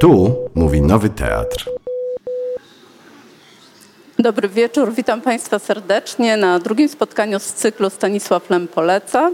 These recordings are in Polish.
Tu mówi Nowy Teatr. Dobry wieczór, witam Państwa serdecznie na drugim spotkaniu z cyklu Stanisław Lem poleca.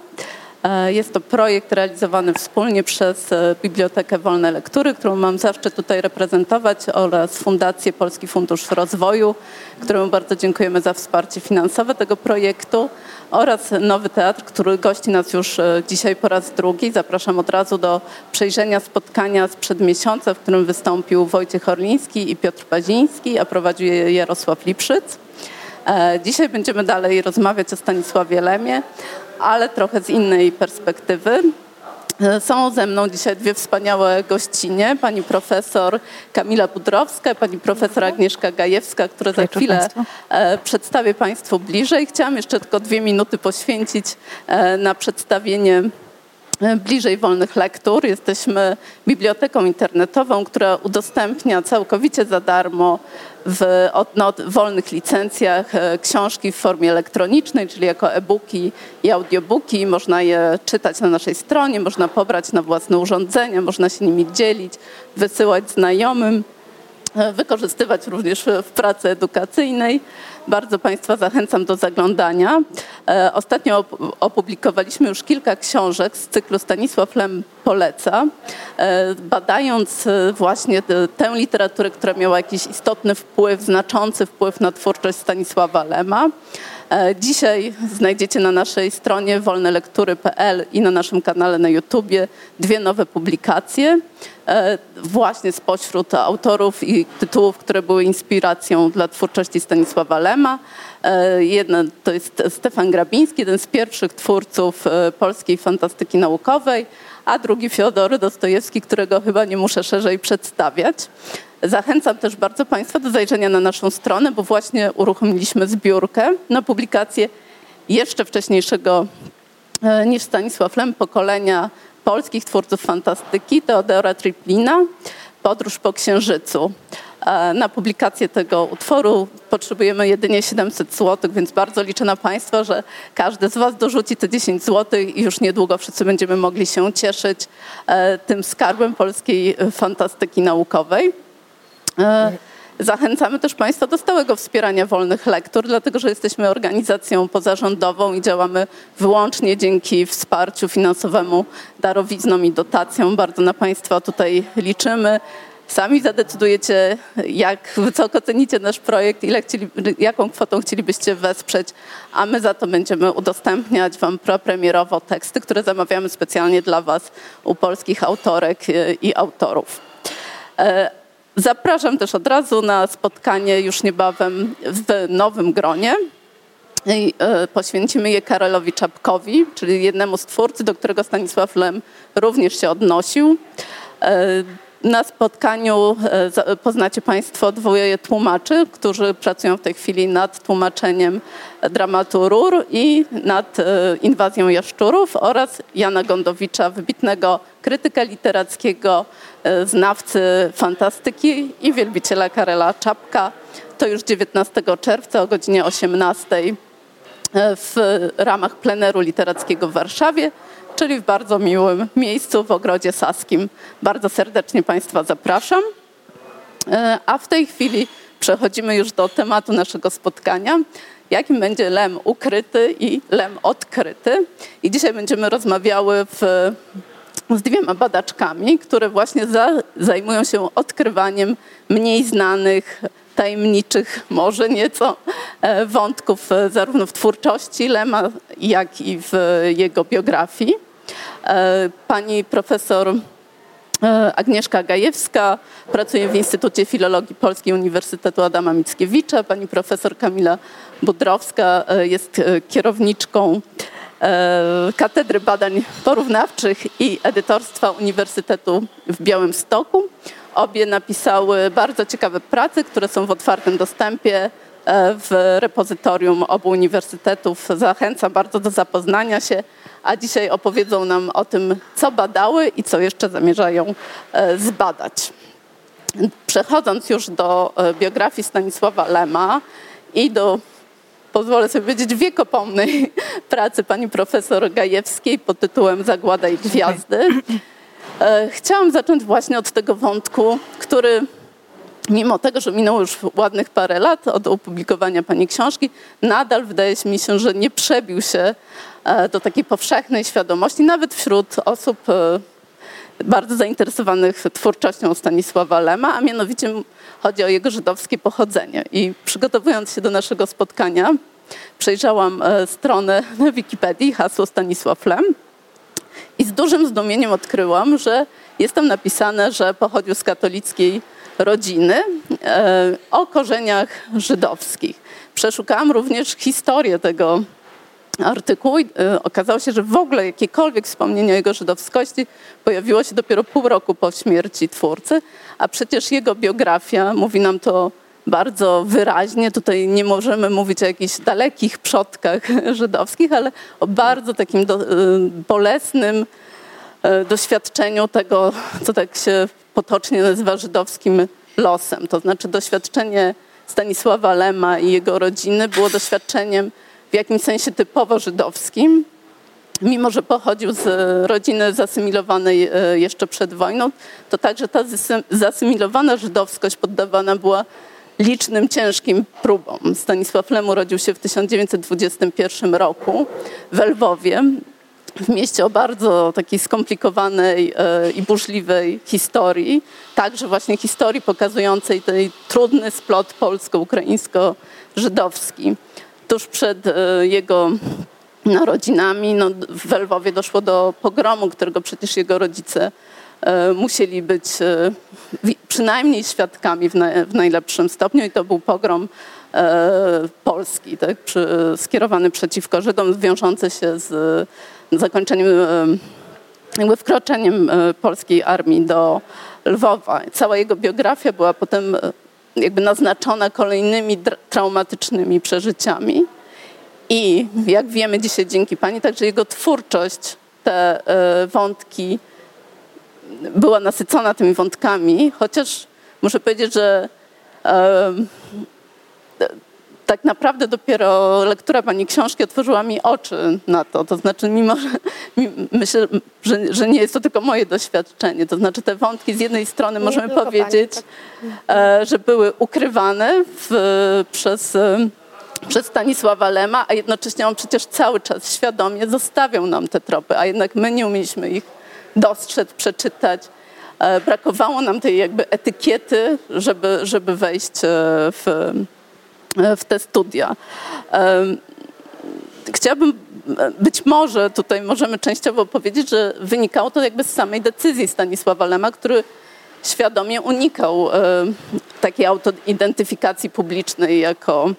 E, jest to projekt realizowany wspólnie przez e, Bibliotekę Wolne Lektury, którą mam zaszczyt tutaj reprezentować oraz Fundację Polski Fundusz Rozwoju, któremu bardzo dziękujemy za wsparcie finansowe tego projektu oraz Nowy Teatr, który gości nas już e, dzisiaj po raz drugi. Zapraszam od razu do przejrzenia spotkania sprzed miesiąca, w którym wystąpił Wojciech Orliński i Piotr Paziński, a prowadził je Jarosław Lipszyc. Dzisiaj będziemy dalej rozmawiać o Stanisławie Lemie, ale trochę z innej perspektywy. E, są ze mną dzisiaj dwie wspaniałe gościnie, pani profesor Kamila Budrowska, pani profesor Agnieszka Gajewska, które za chwilę Państwu. E, przedstawię Państwu bliżej. Chciałam jeszcze tylko dwie minuty poświęcić e, na przedstawienie bliżej wolnych lektur. Jesteśmy biblioteką internetową, która udostępnia całkowicie za darmo w no, wolnych licencjach e, książki w formie elektronicznej, czyli jako e-booki i audiobooki. Można je czytać na naszej stronie, można pobrać na własne urządzenia, można się nimi dzielić, wysyłać znajomym. E, wykorzystywać również w pracy edukacyjnej. Bardzo Państwa zachęcam do zaglądania. E, ostatnio opublikowaliśmy już kilka książek z cyklu Stanisław Lem poleca, e, badając właśnie tę literaturę, która miała jakiś istotny wpływ, znaczący wpływ na twórczość Stanisława Lema. Dzisiaj znajdziecie na naszej stronie wolnelektury.pl i na naszym kanale na YouTubie dwie nowe publikacje. E, właśnie spośród autorów i tytułów, które były inspiracją dla twórczości Stanisława Lema. E, jeden to jest Stefan Grabiński, jeden z pierwszych twórców e, polskiej fantastyki naukowej, a drugi Fiodor Dostojewski, którego chyba nie muszę szerzej przedstawiać. Zachęcam też bardzo Państwa do zajrzenia na naszą stronę, bo właśnie uruchomiliśmy zbiórkę na publikację jeszcze wcześniejszego niż Stanisław Lem pokolenia polskich twórców fantastyki, Teodora Triplina, Podróż po Księżycu. E, na publikację tego utworu potrzebujemy jedynie 700 zł, więc bardzo liczę na Państwa, że każdy z Was dorzuci te 10 zł i już niedługo wszyscy będziemy mogli się cieszyć e, tym skarbem polskiej fantastyki naukowej. E, Zachęcamy też Państwa do stałego wspierania wolnych lektur, dlatego że jesteśmy organizacją pozarządową i działamy wyłącznie dzięki wsparciu finansowemu, darowiznom i dotacjom. Bardzo na Państwa tutaj liczymy. Sami zadecydujecie, jak wysoko cenicie nasz projekt, ile chcieli, jaką kwotą chcielibyście wesprzeć, a my za to będziemy udostępniać Wam propremierowo teksty, które zamawiamy specjalnie dla Was u polskich autorek i autorów. Zapraszam też od razu na spotkanie już niebawem w nowym gronie. E, poświęcimy je Karolowi Czapkowi, czyli jednemu z twórcy, do którego Stanisław Lem również się odnosił. E, na spotkaniu e, poznacie Państwo dwoje tłumaczy, którzy pracują w tej chwili nad tłumaczeniem dramatu Rur i nad inwazją jaszczurów oraz Jana Gondowicza, wybitnego krytyka literackiego, e, znawcy fantastyki i wielbiciela Karela Czapka. To już 19 czerwca o godzinie 18 e, w ramach pleneru literackiego w Warszawie, czyli w bardzo miłym miejscu w Ogrodzie Saskim. Bardzo serdecznie Państwa zapraszam. E, a w tej chwili przechodzimy już do tematu naszego spotkania jakim będzie lem ukryty i lem odkryty. I dzisiaj będziemy rozmawiały w z dwiema badaczkami, które właśnie za, zajmują się odkrywaniem mniej znanych, tajemniczych może nieco e, wątków e, zarówno w twórczości Lema, jak i w jego biografii. E, pani profesor Agnieszka Gajewska pracuje w Instytucie Filologii Polskiej Uniwersytetu Adama Mickiewicza. Pani profesor Kamila Budrowska jest kierowniczką Katedry Badań Porównawczych i Edytorstwa Uniwersytetu w Białymstoku. Obie napisały bardzo ciekawe prace, które są w otwartym dostępie e, w repozytorium obu uniwersytetów. Zachęcam bardzo do zapoznania się, a dzisiaj opowiedzą nam o tym, co badały i co jeszcze zamierzają e, zbadać. Przechodząc już do biografii Stanisława Lema i do pozwolę sobie powiedzieć, wiekopomnej pracy pani profesor Gajewskiej pod tytułem Zagłada i Gwiazdy. Chciałam zacząć właśnie od tego wątku, który mimo tego, że minęło już ładnych parę lat od opublikowania pani książki, nadal wydaje mi się, że nie przebił się do takiej powszechnej świadomości, nawet wśród osób bardzo zainteresowanych twórczością Stanisława Lema, a mianowicie chodzi o jego żydowskie pochodzenie. I przygotowując się do naszego spotkania, przejrzałam e, stronę na Wikipedii, hasło Stanisław Lem i z dużym zdumieniem odkryłam, że jest tam napisane, że pochodził z katolickiej rodziny e, o korzeniach żydowskich. Przeszukałam również historię tego artykuł i e, okazało się, że w ogóle jakiekolwiek wspomnienie o jego żydowskości pojawiło się dopiero pół roku po śmierci twórcy, a przecież jego biografia mówi nam to bardzo wyraźnie. Tutaj nie możemy mówić o jakichś dalekich przodkach żydowskich, ale o bardzo takim do, e, bolesnym e, doświadczeniu tego, co tak się potocznie nazywa żydowskim losem. To znaczy doświadczenie Stanisława Lema i jego rodziny było doświadczeniem w jakimś sensie typowo żydowskim, mimo że pochodził z rodziny zasymilowanej e, jeszcze przed wojną, to także ta zasymilowana żydowskość poddawana była licznym, ciężkim próbom. Stanisław Lem urodził się w 1921 roku w Lwowie, w mieście o bardzo takiej skomplikowanej e, i burzliwej historii, także właśnie historii pokazującej ten trudny splot polsko-ukraińsko-żydowski tuż przed e, jego narodzinami no, w Lwowie doszło do pogromu, którego przecież jego rodzice musieli być e, przynajmniej świadkami w, najlepszym stopniu i to był pogrom polski, tak, skierowany przeciwko Żydom, wiążący się z zakończeniem, jakby wkroczeniem polskiej armii do Lwowa. Cała jego biografia była potem jakby naznaczona kolejnymi traumatycznymi przeżyciami. I jak wiemy dzisiaj dzięki Pani, także jego twórczość, te e, wątki była nasycona tymi wątkami, chociaż muszę powiedzieć, że tak naprawdę dopiero lektura pani książki otworzyła mi oczy na to. To znaczy, mimo że myślę, że, że nie jest to tylko moje doświadczenie, to znaczy te wątki z jednej strony nie możemy powiedzieć, pani, tak. E, że były ukrywane w, przez e, przez Stanisława Lema, a jednocześnie on przecież cały czas świadomie zostawiał nam te tropy, a jednak my nie umieliśmy ich dostrzec, przeczytać. E, brakowało nam tej jakby etykiety, żeby, żeby wejść w, w te studia. Chciałabym, być może tutaj możemy częściowo powiedzieć, że wynikało to jakby z samej decyzji Stanisława Lema, który świadomie unikał takiej autoidentyfikacji publicznej jako, e,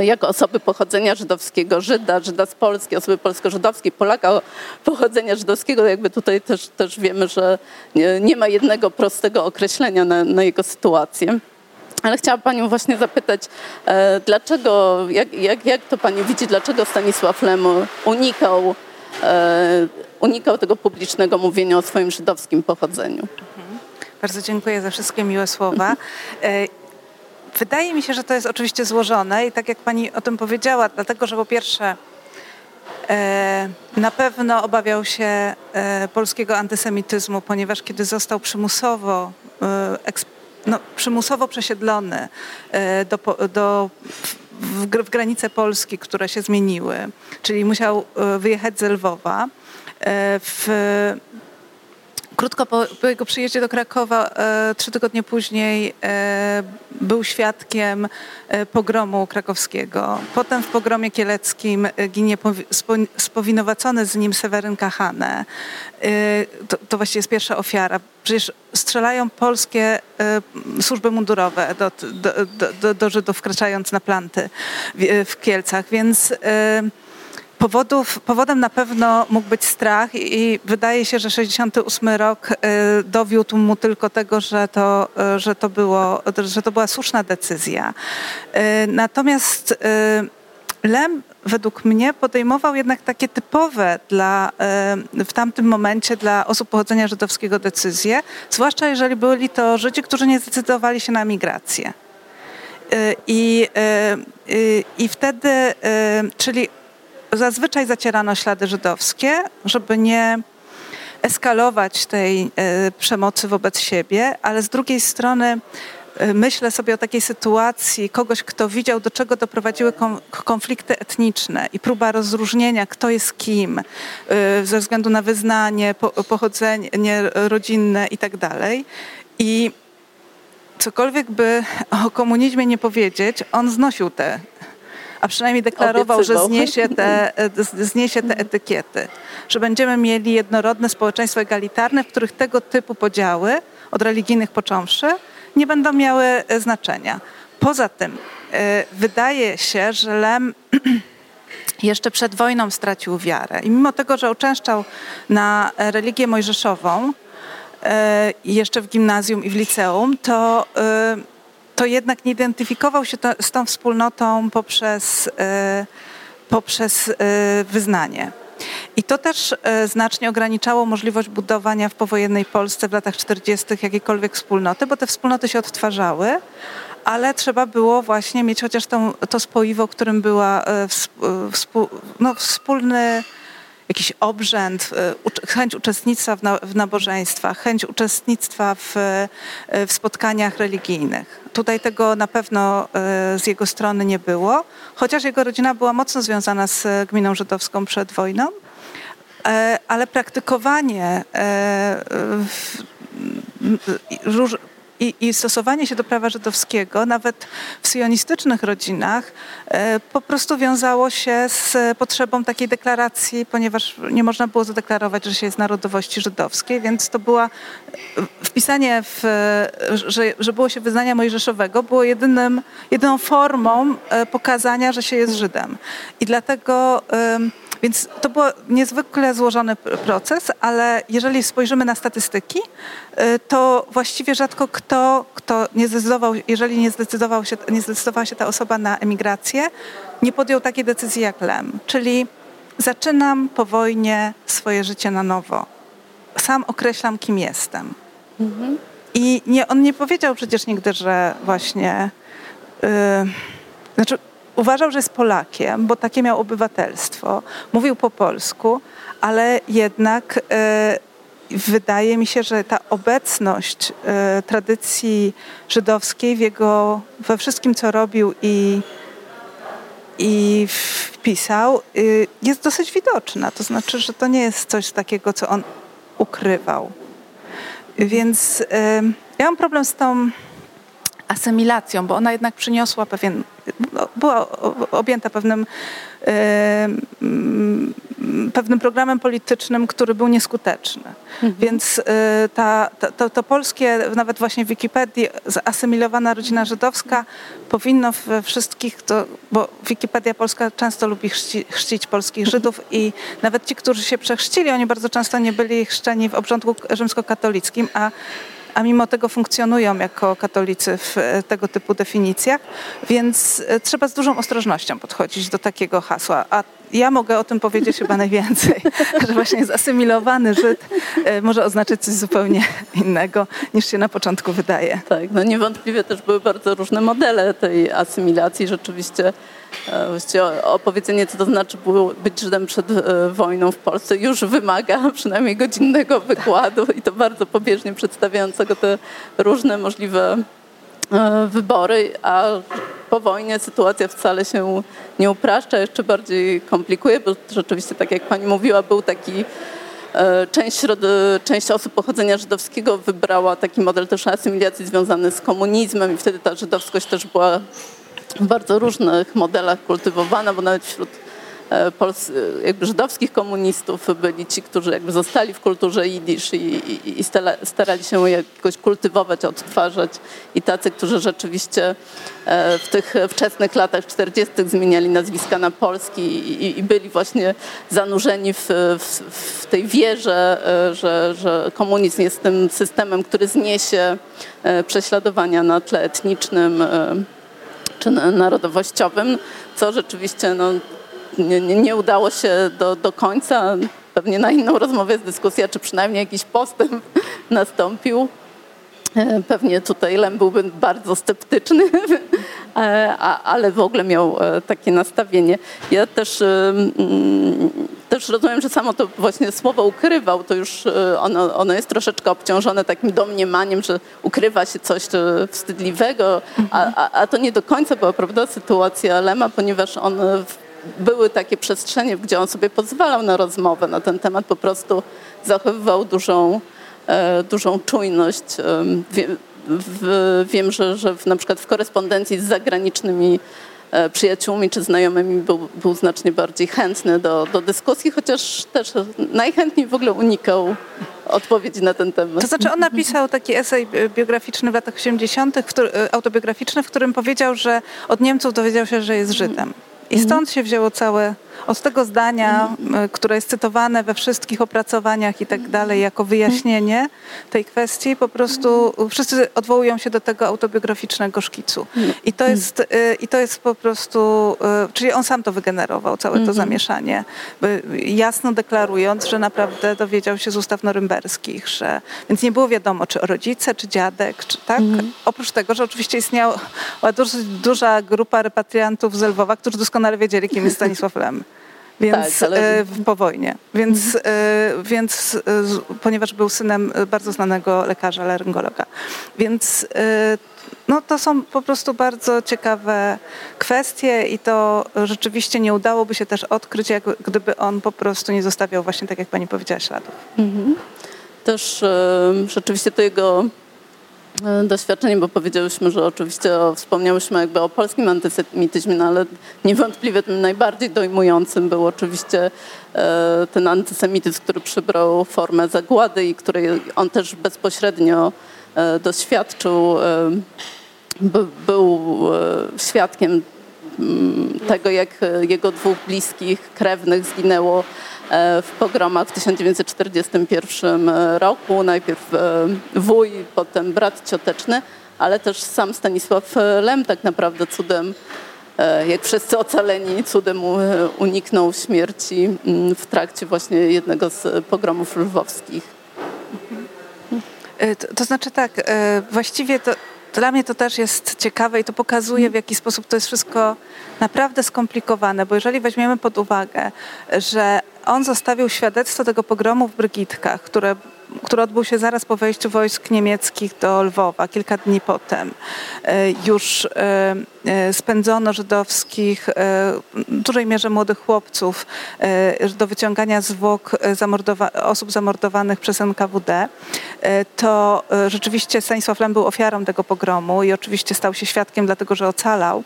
jako osoby pochodzenia żydowskiego, Żyda, Żyda z Polski, osoby polsko-żydowskiej, Polaka pochodzenia żydowskiego. Jakby tutaj też, też wiemy, że nie, nie ma jednego prostego określenia na, na jego sytuację. Ale chciałam Panią właśnie zapytać, e, dlaczego, jak, jak, jak to Pani widzi, dlaczego Stanisław Lem unikał, e, unikał tego publicznego mówienia o swoim żydowskim pochodzeniu? Mhm. Bardzo dziękuję za wszystkie miłe słowa. E, wydaje mi się, że to jest oczywiście złożone i tak jak Pani o tym powiedziała, dlatego, że po pierwsze na pewno obawiał się polskiego antysemityzmu, ponieważ kiedy został przymusowo no, przymusowo przesiedlony e, do, do, w, w granice Polski, które się zmieniły, czyli musiał e, wyjechać z Lwowa. E, w, Krótko po, po, jego przyjeździe do Krakowa, e, trzy tygodnie później e, był świadkiem e, pogromu krakowskiego. Potem w pogromie kieleckim ginie powi, spo, spowinowacony z nim Seweryn Kachane. To, to, właściwie jest pierwsza ofiara. Przecież strzelają polskie służby mundurowe do, do, do, do Żydów wkraczając na planty w, w Kielcach, więc Powodów, powodem na pewno mógł być strach i wydaje się, że 68 rok y, dowiódł mu tylko tego, że to, y, że to, było, że to była słuszna decyzja. Y, natomiast Lem według mnie podejmował jednak takie typowe dla, w tamtym momencie dla osób pochodzenia żydowskiego decyzje, zwłaszcza jeżeli byli to Żydzi, którzy nie zdecydowali się na migrację. I, i wtedy, czyli zazwyczaj zacierano ślady żydowskie, żeby nie eskalować tej przemocy wobec siebie, ale z drugiej strony myślę sobie o takiej sytuacji kogoś, kto widział, do czego doprowadziły konflikty etniczne i próba rozróżnienia, kto jest kim, ze względu na wyznanie, pochodzenie rodzinne i tak. I cokolwiek by o komunizmie nie powiedzieć, on znosił te, a przynajmniej deklarował, Obiecywał. że zniesie te, zniesie te etykiety, że będziemy mieli jednorodne społeczeństwo egalitarne, w których tego typu podziały, od religijnych począwszy, nie będą miały e, znaczenia. Poza tym e, wydaje się, że Lem jeszcze przed wojną stracił wiarę i mimo tego, że uczęszczał na religię mojżeszową, E, jeszcze w gimnazjum i w liceum, to, e, to jednak nie identyfikował się to, z tą wspólnotą poprzez, e, poprzez wyznanie. I to też znacznie ograniczało możliwość budowania w powojennej Polsce w latach 40. jakiejkolwiek wspólnoty, bo te wspólnoty się odtwarzały, ale trzeba było właśnie mieć chociaż to spoiwo, którym była współ, no, wspólny jakiś obrzęd, e, chęć uczestnictwa w nabożeństwach, chęć uczestnictwa w, e, w spotkaniach religijnych. Tutaj tego na pewno e, z jego strony nie było, chociaż jego rodzina była mocno związana z gminą żydowską przed wojną, ale praktykowanie i, i, stosowanie się do prawa żydowskiego, nawet w sionistycznych rodzinach, e, po prostu wiązało się z potrzebą takiej deklaracji, ponieważ nie można było zadeklarować, że się jest narodowości żydowskiej, więc to była wpisanie w, że, że było się wyznania mojżeszowego, było jedynym, jedyną formą e, pokazania, że się jest Żydem. I dlatego więc to był niezwykle złożony proces, ale jeżeli spojrzymy na statystyki, y, to właściwie rzadko kto, kto nie zdecydował, jeżeli nie, zdecydował się, nie zdecydowała się ta osoba na emigrację, nie podjął takiej decyzji jak Lem. Czyli zaczynam po wojnie swoje życie na nowo. Sam określam, kim jestem. Mhm. I nie, on nie powiedział przecież nigdy, że właśnie. Yy, znaczy, uważał, że jest Polakiem, bo takie miał obywatelstwo, mówił po polsku, ale jednak e, wydaje mi się, że ta obecność e, tradycji żydowskiej w jego, we wszystkim, co robił i, i wpisał, y, jest dosyć widoczna. To znaczy, że to nie jest coś takiego, co on ukrywał. Więc e, ja mam problem z tą asymilacją, bo ona jednak przyniosła pewien, no, była objęta pewnym, pewnym programem politycznym, który był nieskuteczny. Mhm. Więc e, ta, to, to, polskie, nawet właśnie w Wikipedii, zasymilowana rodzina żydowska powinno we wszystkich, to, bo Wikipedia Polska często lubi chrzci, chrzcić polskich Żydów i nawet ci, którzy się przechrzcili, oni bardzo często nie byli chrzczeni w obrządku rzymskokatolickim, a a mimo tego funkcjonują jako katolicy w e, tego typu definicjach, więc e, trzeba z dużą ostrożnością podchodzić do takiego hasła. A ja mogę o tym powiedzieć chyba najwięcej, że właśnie zasymilowany Żyd e, może oznaczać coś zupełnie innego niż się na początku wydaje. Tak, no niewątpliwie też były bardzo różne modele tej asymilacji. Rzeczywiście właściwie opowiedzenie, co to znaczy być Żydem przed e, wojną w Polsce, już wymaga przynajmniej godzinnego wykładu i to bardzo pobieżnie przedstawiającego te różne możliwe e, wybory, a po wojnie sytuacja wcale się nie upraszcza, jeszcze bardziej komplikuje, bo rzeczywiście, tak jak pani mówiła, był taki Część, część, osób pochodzenia żydowskiego wybrała taki model też asymilacji związany z komunizmem i wtedy ta żydowskość też była w bardzo różnych modelach kultywowana, bo nawet wśród e, Pols jakby żydowskich komunistów byli ci, którzy jakby zostali w kulturze jidysz i, i, i, starali się jakoś kultywować, odtwarzać i tacy, którzy rzeczywiście e, w tych wczesnych latach 40. zmieniali nazwiska na polski i, i byli właśnie zanurzeni w, w, w tej wierze, e, że, że komunizm jest tym systemem, który zniesie prześladowania na tle etnicznym, czy narodowościowym, co rzeczywiście no, nie, nie udało się do, do końca. Pewnie na inną rozmowę jest dyskusja, czy przynajmniej jakiś postęp nastąpił. E, pewnie tutaj Lem byłby bardzo sceptyczny, e, ale w ogóle miał e, takie nastawienie. Ja też, mm, też rozumiem, że samo to właśnie słowo ukrywał, to już ono, ono jest troszeczkę obciążone takim domniemaniem, że ukrywa się coś wstydliwego, a, a, a to nie do końca była prawda sytuacja Lema, ponieważ on były takie przestrzenie, gdzie on sobie pozwalał na rozmowę na ten temat, po prostu zachowywał dużą E, dużą czujność. Wiem, że, że na przykład w korespondencji z zagranicznymi e, przyjaciółmi czy znajomymi był, był znacznie bardziej chętny do, do dyskusji, chociaż też najchętniej w ogóle unikał odpowiedzi na ten temat. To znaczy on napisał taki esej biograficzny w latach 80., autobiograficzny, w którym powiedział, że od Niemców dowiedział się, że jest Żydem. I stąd się wzięło całe od tego zdania, mhm. które jest cytowane we wszystkich opracowaniach i tak dalej, jako wyjaśnienie tej kwestii, po prostu wszyscy odwołują się do tego autobiograficznego szkicu. I to jest, y, i to jest po prostu, y, czyli on sam to wygenerował, całe to mhm. zamieszanie, jasno deklarując, że naprawdę dowiedział się z ustaw norymberskich, że, więc nie było wiadomo, czy rodzice, czy dziadek, czy tak. Mhm. Oprócz tego, że oczywiście istniała dosyć duża grupa repatriantów z Lwowa, którzy doskonale wiedzieli, kim jest Stanisław Lem więc tak, ale... E, po wojnie. Więc, mhm. E, więc e, ponieważ był synem bardzo znanego lekarza, laryngologa. Więc no, to są po prostu bardzo ciekawe kwestie i to rzeczywiście nie udałoby się też odkryć, jak, gdyby on po prostu nie zostawiał właśnie, tak jak pani powiedziała, śladów. Mhm. Też rzeczywiście to jego E, doświadczenie, bo powiedziałyśmy, że oczywiście wspomniałyśmy jakby o polskim antysemityzmie, no ale niewątpliwie tym najbardziej dojmującym był oczywiście e, ten antysemityzm, który przybrał formę zagłady i której on też bezpośrednio e, doświadczył, by, był świadkiem mm, tego, jak jego dwóch bliskich krewnych zginęło w pogromach w 1941 roku. Najpierw e, wuj, potem brat cioteczny, ale też sam Stanisław Lem tak naprawdę cudem, e, jak wszyscy ocaleni, cudem uniknął śmierci mm, w trakcie właśnie jednego z pogromów lwowskich. To, to znaczy tak, właściwie to dla mnie to też jest ciekawe i to pokazuje, w jaki sposób to jest wszystko naprawdę skomplikowane, bo jeżeli weźmiemy pod uwagę, że on zostawił świadectwo tego pogromu w Brygitkach, które który odbył się zaraz po wejściu wojsk niemieckich do Lwowa, kilka dni potem. E, już e, spędzono żydowskich, w dużej mierze młodych chłopców do wyciągania zwłok zamordowa osób zamordowanych przez NKWD. To rzeczywiście Stanisław Lem był ofiarą tego pogromu i oczywiście stał się świadkiem, dlatego że ocalał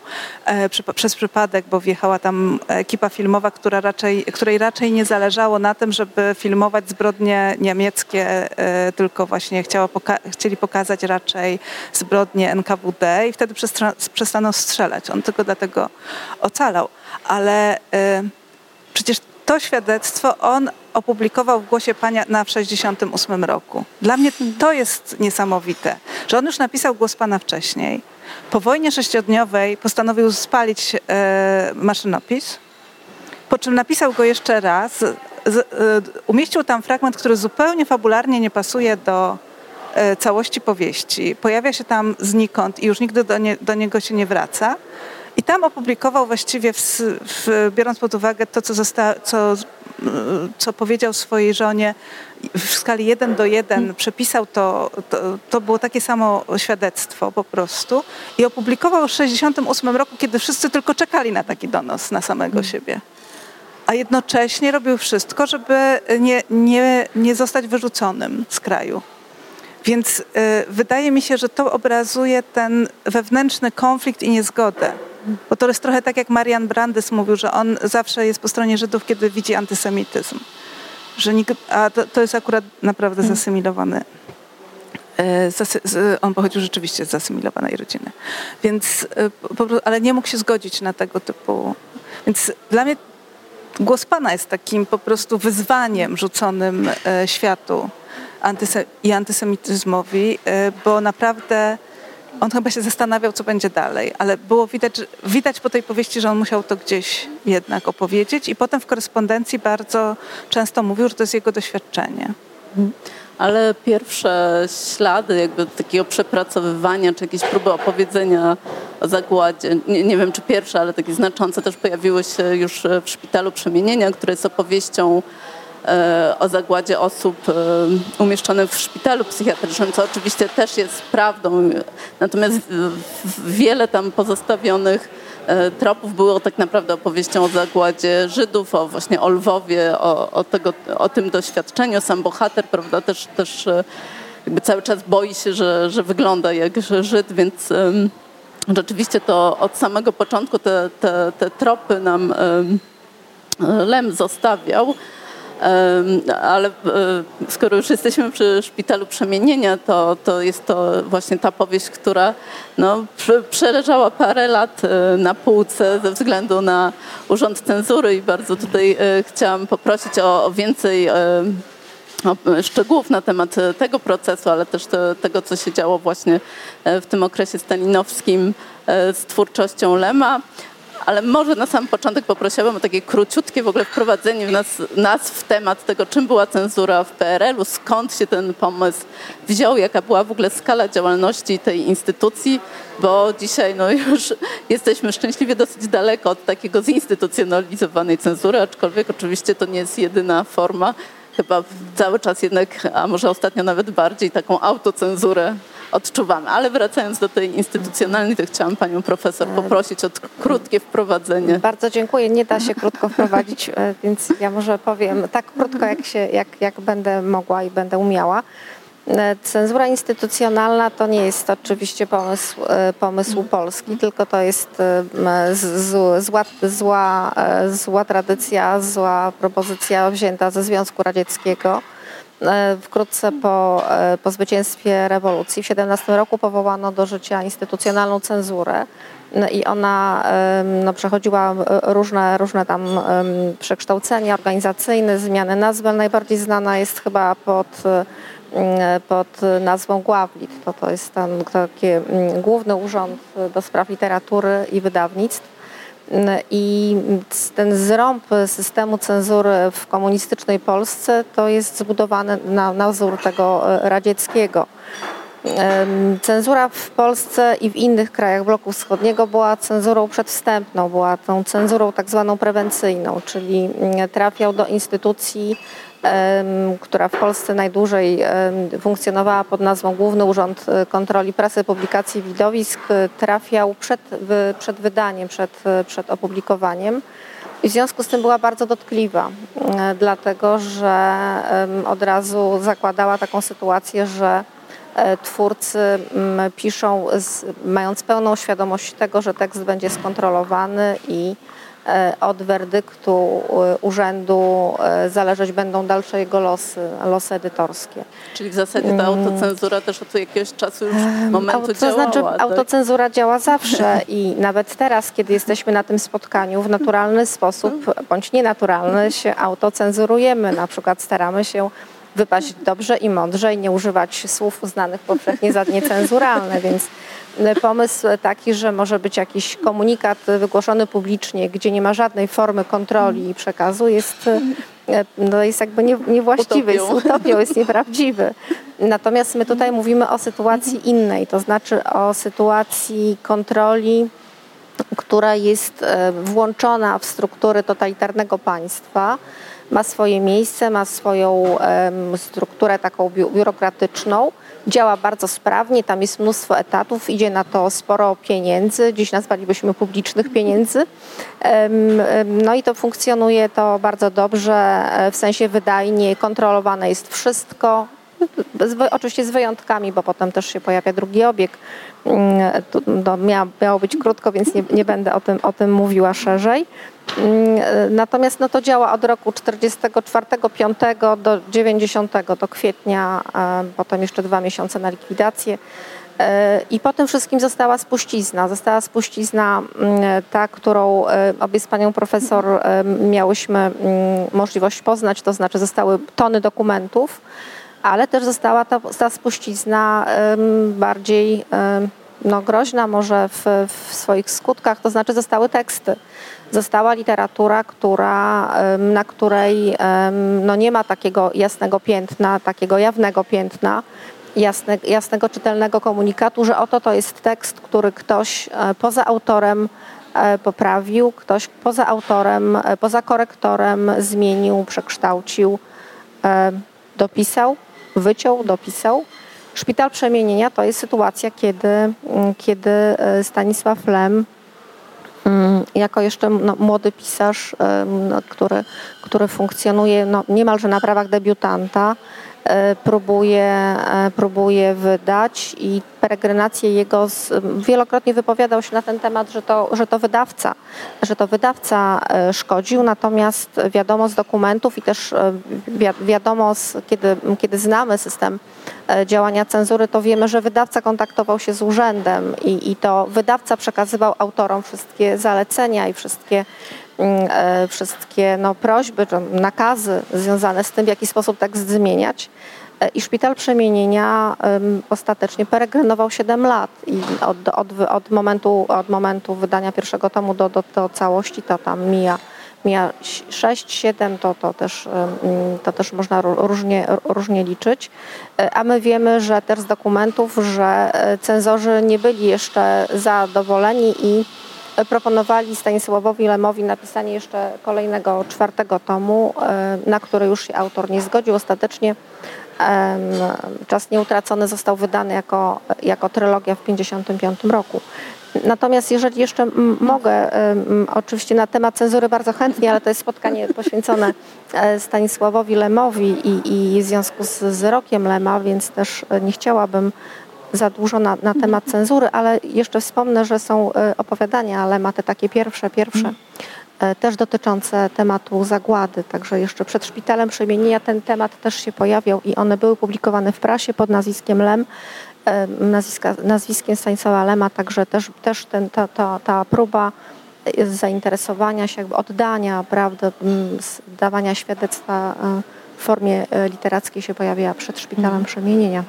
przez przypadek, bo wjechała tam ekipa filmowa, która raczej, której raczej nie zależało na tym, żeby filmować zbrodnie niemieckie E, tylko właśnie chciała poka chcieli pokazać raczej zbrodnie NKWD i wtedy przestaną strzelać. On tylko dlatego ocalał. Ale e, przecież to świadectwo on opublikował w Głosie Pana na w 68 roku. Dla mnie to jest niesamowite, że on już napisał Głos Pana wcześniej. Po wojnie sześciodniowej postanowił spalić e, maszynopis, po czym napisał go jeszcze raz, z, y, umieścił tam fragment, który zupełnie fabularnie nie pasuje do y, całości powieści. Pojawia się tam znikąd i już nigdy do, nie, do niego się nie wraca. I tam opublikował właściwie, w, w, biorąc pod uwagę to, co, zosta, co, y, co powiedział swojej żonie, w skali 1 do 1 przepisał to, to, to, było takie samo świadectwo po prostu i opublikował w 1968 roku, kiedy wszyscy tylko czekali na taki donos na samego mm. siebie a jednocześnie robił wszystko, żeby nie, nie, nie zostać wyrzuconym z kraju. Więc y, wydaje mi się, że to obrazuje ten wewnętrzny konflikt i niezgodę. Bo to jest trochę tak, jak Marian Brandes mówił, że on zawsze jest po stronie Żydów, kiedy widzi antysemityzm. Że nikt, a to, to jest akurat naprawdę mhm. zasymilowany. Y, on pochodził rzeczywiście z zasymilowanej rodziny. Więc, y, ale nie mógł się zgodzić na tego typu. Więc dla mnie głos Pana jest takim po prostu wyzwaniem rzuconym e, światu i antysemityzmowi, e, bo naprawdę on chyba się zastanawiał, co będzie dalej, ale było widać, widać po tej powieści, że on musiał to gdzieś jednak opowiedzieć i potem w korespondencji bardzo często mówił, że to jest jego doświadczenie. Mhm. ale pierwsze ślady jakby takiego przepracowywania, czy jakieś próby opowiedzenia o zagładzie, nie, nie wiem czy pierwsze, ale takie znaczące też pojawiły się już w Szpitalu Przemienienia, które jest opowieścią e, o zagładzie osób e, umieszczonych w szpitalu psychiatrycznym, co oczywiście też jest prawdą. Natomiast wiele tam pozostawionych E, tropów było tak naprawdę opowieścią o zagładzie Żydów, o właśnie o Lwowie, o, o, tego, o tym doświadczeniu. Sam bohater, prawda, też, też e, jakby cały czas boi się, że, że wygląda jak Żyd, więc um, rzeczywiście to od samego początku te, te, te tropy nam Lem zostawiał ale skoro już jesteśmy przy szpitalu przemienienia, to, to jest to właśnie ta powieść, która no, przeleżała parę lat na półce ze względu na urząd cenzury i bardzo tutaj e, chciałam poprosić o więcej szczegółów na temat tego procesu, ale też tego, co się działo właśnie w tym okresie stalinowskim z twórczością Lema. Ale może na sam początek poprosiłabym o takie króciutkie w ogóle wprowadzenie w nas, nas w temat tego, czym była cenzura w PRL-u, skąd się ten pomysł wziął, jaka była w ogóle skala działalności tej instytucji, bo dzisiaj no, już jesteśmy szczęśliwie dosyć daleko od takiego zinstytucjonalizowanej cenzury, aczkolwiek oczywiście to nie jest jedyna forma, chyba cały czas jednak, a może ostatnio nawet bardziej, taką autocenzurę odczuwamy. Ale wracając do tej instytucjonalnej, to chciałam panią profesor poprosić o krótkie wprowadzenie. Bardzo dziękuję. Nie da się krótko wprowadzić, e, więc ja może powiem tak krótko, jak, się, jak, jak będę mogła i będę umiała. E, cenzura instytucjonalna to nie jest oczywiście pomysł, e, pomysł polski, tylko to jest zła, zła, zła tradycja, zła propozycja wzięta ze Związku Radzieckiego E, wkrótce po, e, po zwycięstwie rewolucji w 17 roku powołano do życia instytucjonalną cenzurę no i ona no, przechodziła różne, różne tam przekształcenia organizacyjne, zmiany nazwy. Najbardziej znana jest chyba pod, pod nazwą Gławlit. To, to jest ten taki główny urząd do spraw literatury i wydawnictw i ten zrąb systemu cenzury w komunistycznej Polsce to jest zbudowany na, na wzór tego e, radzieckiego. Cenzura w Polsce i w innych krajach bloku wschodniego była cenzurą przedwstępną, była tą cenzurą tak zwaną prewencyjną, czyli mm, trafiał do instytucji która w Polsce najdłużej funkcjonowała pod nazwą Główny Urząd e, Kontroli Prasy, Publikacji i Widowisk, e, trafiał przed, przed wydaniem, przed, e, przed opublikowaniem. I w związku z tym była bardzo dotkliwa, dlatego że od razu zakładała taką sytuację, że twórcy piszą, mając pełną świadomość tego, że tekst będzie skontrolowany i od werdyktu e, urzędu e, zależeć będą dalsze jego losy, losy edytorskie. Czyli w zasadzie ta mm. autocenzura też od jakiegoś czasu już momentu to działała. To znaczy tak? autocenzura działa zawsze i nawet teraz, kiedy jesteśmy na tym spotkaniu, w naturalny sposób bądź nienaturalny się autocenzurujemy. Na przykład staramy się wypaść dobrze i mądrze i nie używać słów uznanych powszechnie za niecenzuralne, więc pomysł taki, że może być jakiś komunikat wygłoszony publicznie, gdzie nie ma żadnej formy kontroli i przekazu, jest, no jest jakby nie, niewłaściwy, utopią. jest utopią, jest nieprawdziwy. Natomiast my tutaj mówimy o sytuacji innej, to znaczy o sytuacji kontroli która jest e, włączona w struktury totalitarnego państwa, ma swoje miejsce, ma swoją strukturę taką biurokratyczną, działa bardzo sprawnie, tam jest mnóstwo etatów, idzie na to sporo pieniędzy, dziś nazwalibyśmy publicznych pieniędzy. No i to funkcjonuje to bardzo dobrze, e, w sensie wydajnie, kontrolowane jest wszystko, oczywiście z wyjątkami, bo potem też się pojawia drugi obieg. Mm, to miało być krótko, więc nie, nie będę o tym, o tym mówiła szerzej. Mm, natomiast no, to działa od roku 44-5 do 90, do kwietnia, potem jeszcze dwa miesiące na likwidację. E, I po tym wszystkim została spuścizna. Została spuścizna mm, ta, którą e, obie z panią profesor e, miałyśmy możliwość poznać, to znaczy zostały tony dokumentów, ale też została ta, ta spuścizna bardziej no, groźna może w, w swoich skutkach, to znaczy zostały teksty. Została literatura, która, na której no, nie ma takiego jasnego piętna, takiego jawnego piętna, jasne, jasnego, czytelnego komunikatu, że oto to jest tekst, który ktoś e, poza autorem e, poprawił, ktoś poza autorem, e, poza korektorem zmienił, przekształcił, dopisał, wyciął, dopisał. Szpital przemienienia to jest sytuacja, kiedy, mm, kiedy Stanisław Lem mm, jako jeszcze no, młody pisarz, no, który, który funkcjonuje no, niemalże na prawach debiutanta, E, próbuje, e, próbuje wydać i peregrinację jego wielokrotnie wypowiadał się na ten temat, że to, że to wydawca, że to wydawca e, szkodził, natomiast wiadomo z dokumentów i też wiadomo, z, kiedy, kiedy znamy system działania cenzury, to wiemy, że wydawca kontaktował się z urzędem i, i to wydawca przekazywał autorom wszystkie zalecenia i wszystkie e, wszystkie no, prośby, nakazy związane z tym, w jaki sposób tekst zmieniać. E, I szpital przemienienia ostatecznie peregrinował 7 lat i od, od, od, momentu, od momentu wydania pierwszego tomu do, do, do całości to tam mija, mija 6-7, to, to, też, to też można różnie, różnie liczyć. E, a my wiemy, że też z dokumentów, że cenzorzy nie byli jeszcze zadowoleni i proponowali Stanisławowi Lemowi napisanie jeszcze kolejnego czwartego tomu, e, na który już się autor nie zgodził. Ostatecznie Czas Nieutracony został wydany jako, jako trylogia w 1955 roku. Natomiast jeżeli jeszcze mogę, oczywiście na temat cenzury bardzo chętnie, ale to jest spotkanie poświęcone e, Stanisławowi Lemowi i, i w związku z, z rokiem Lema, więc też nie chciałabym za dużo na, na temat cenzury, ale jeszcze wspomnę, że są e, opowiadania ale te takie pierwsze, pierwsze, mm. e, też dotyczące tematu zagłady, także jeszcze przed szpitalem przemienienia ten temat też się pojawiał i one były publikowane w prasie pod nazwiskiem Lem, e, nazwiska, nazwiskiem Stanisława Lema, także też, też ten, ta, ta, ta próba zainteresowania się, jakby oddania prawdy, dawania świadectwa w formie literackiej się pojawiła przed szpitalem mm. przemienienia.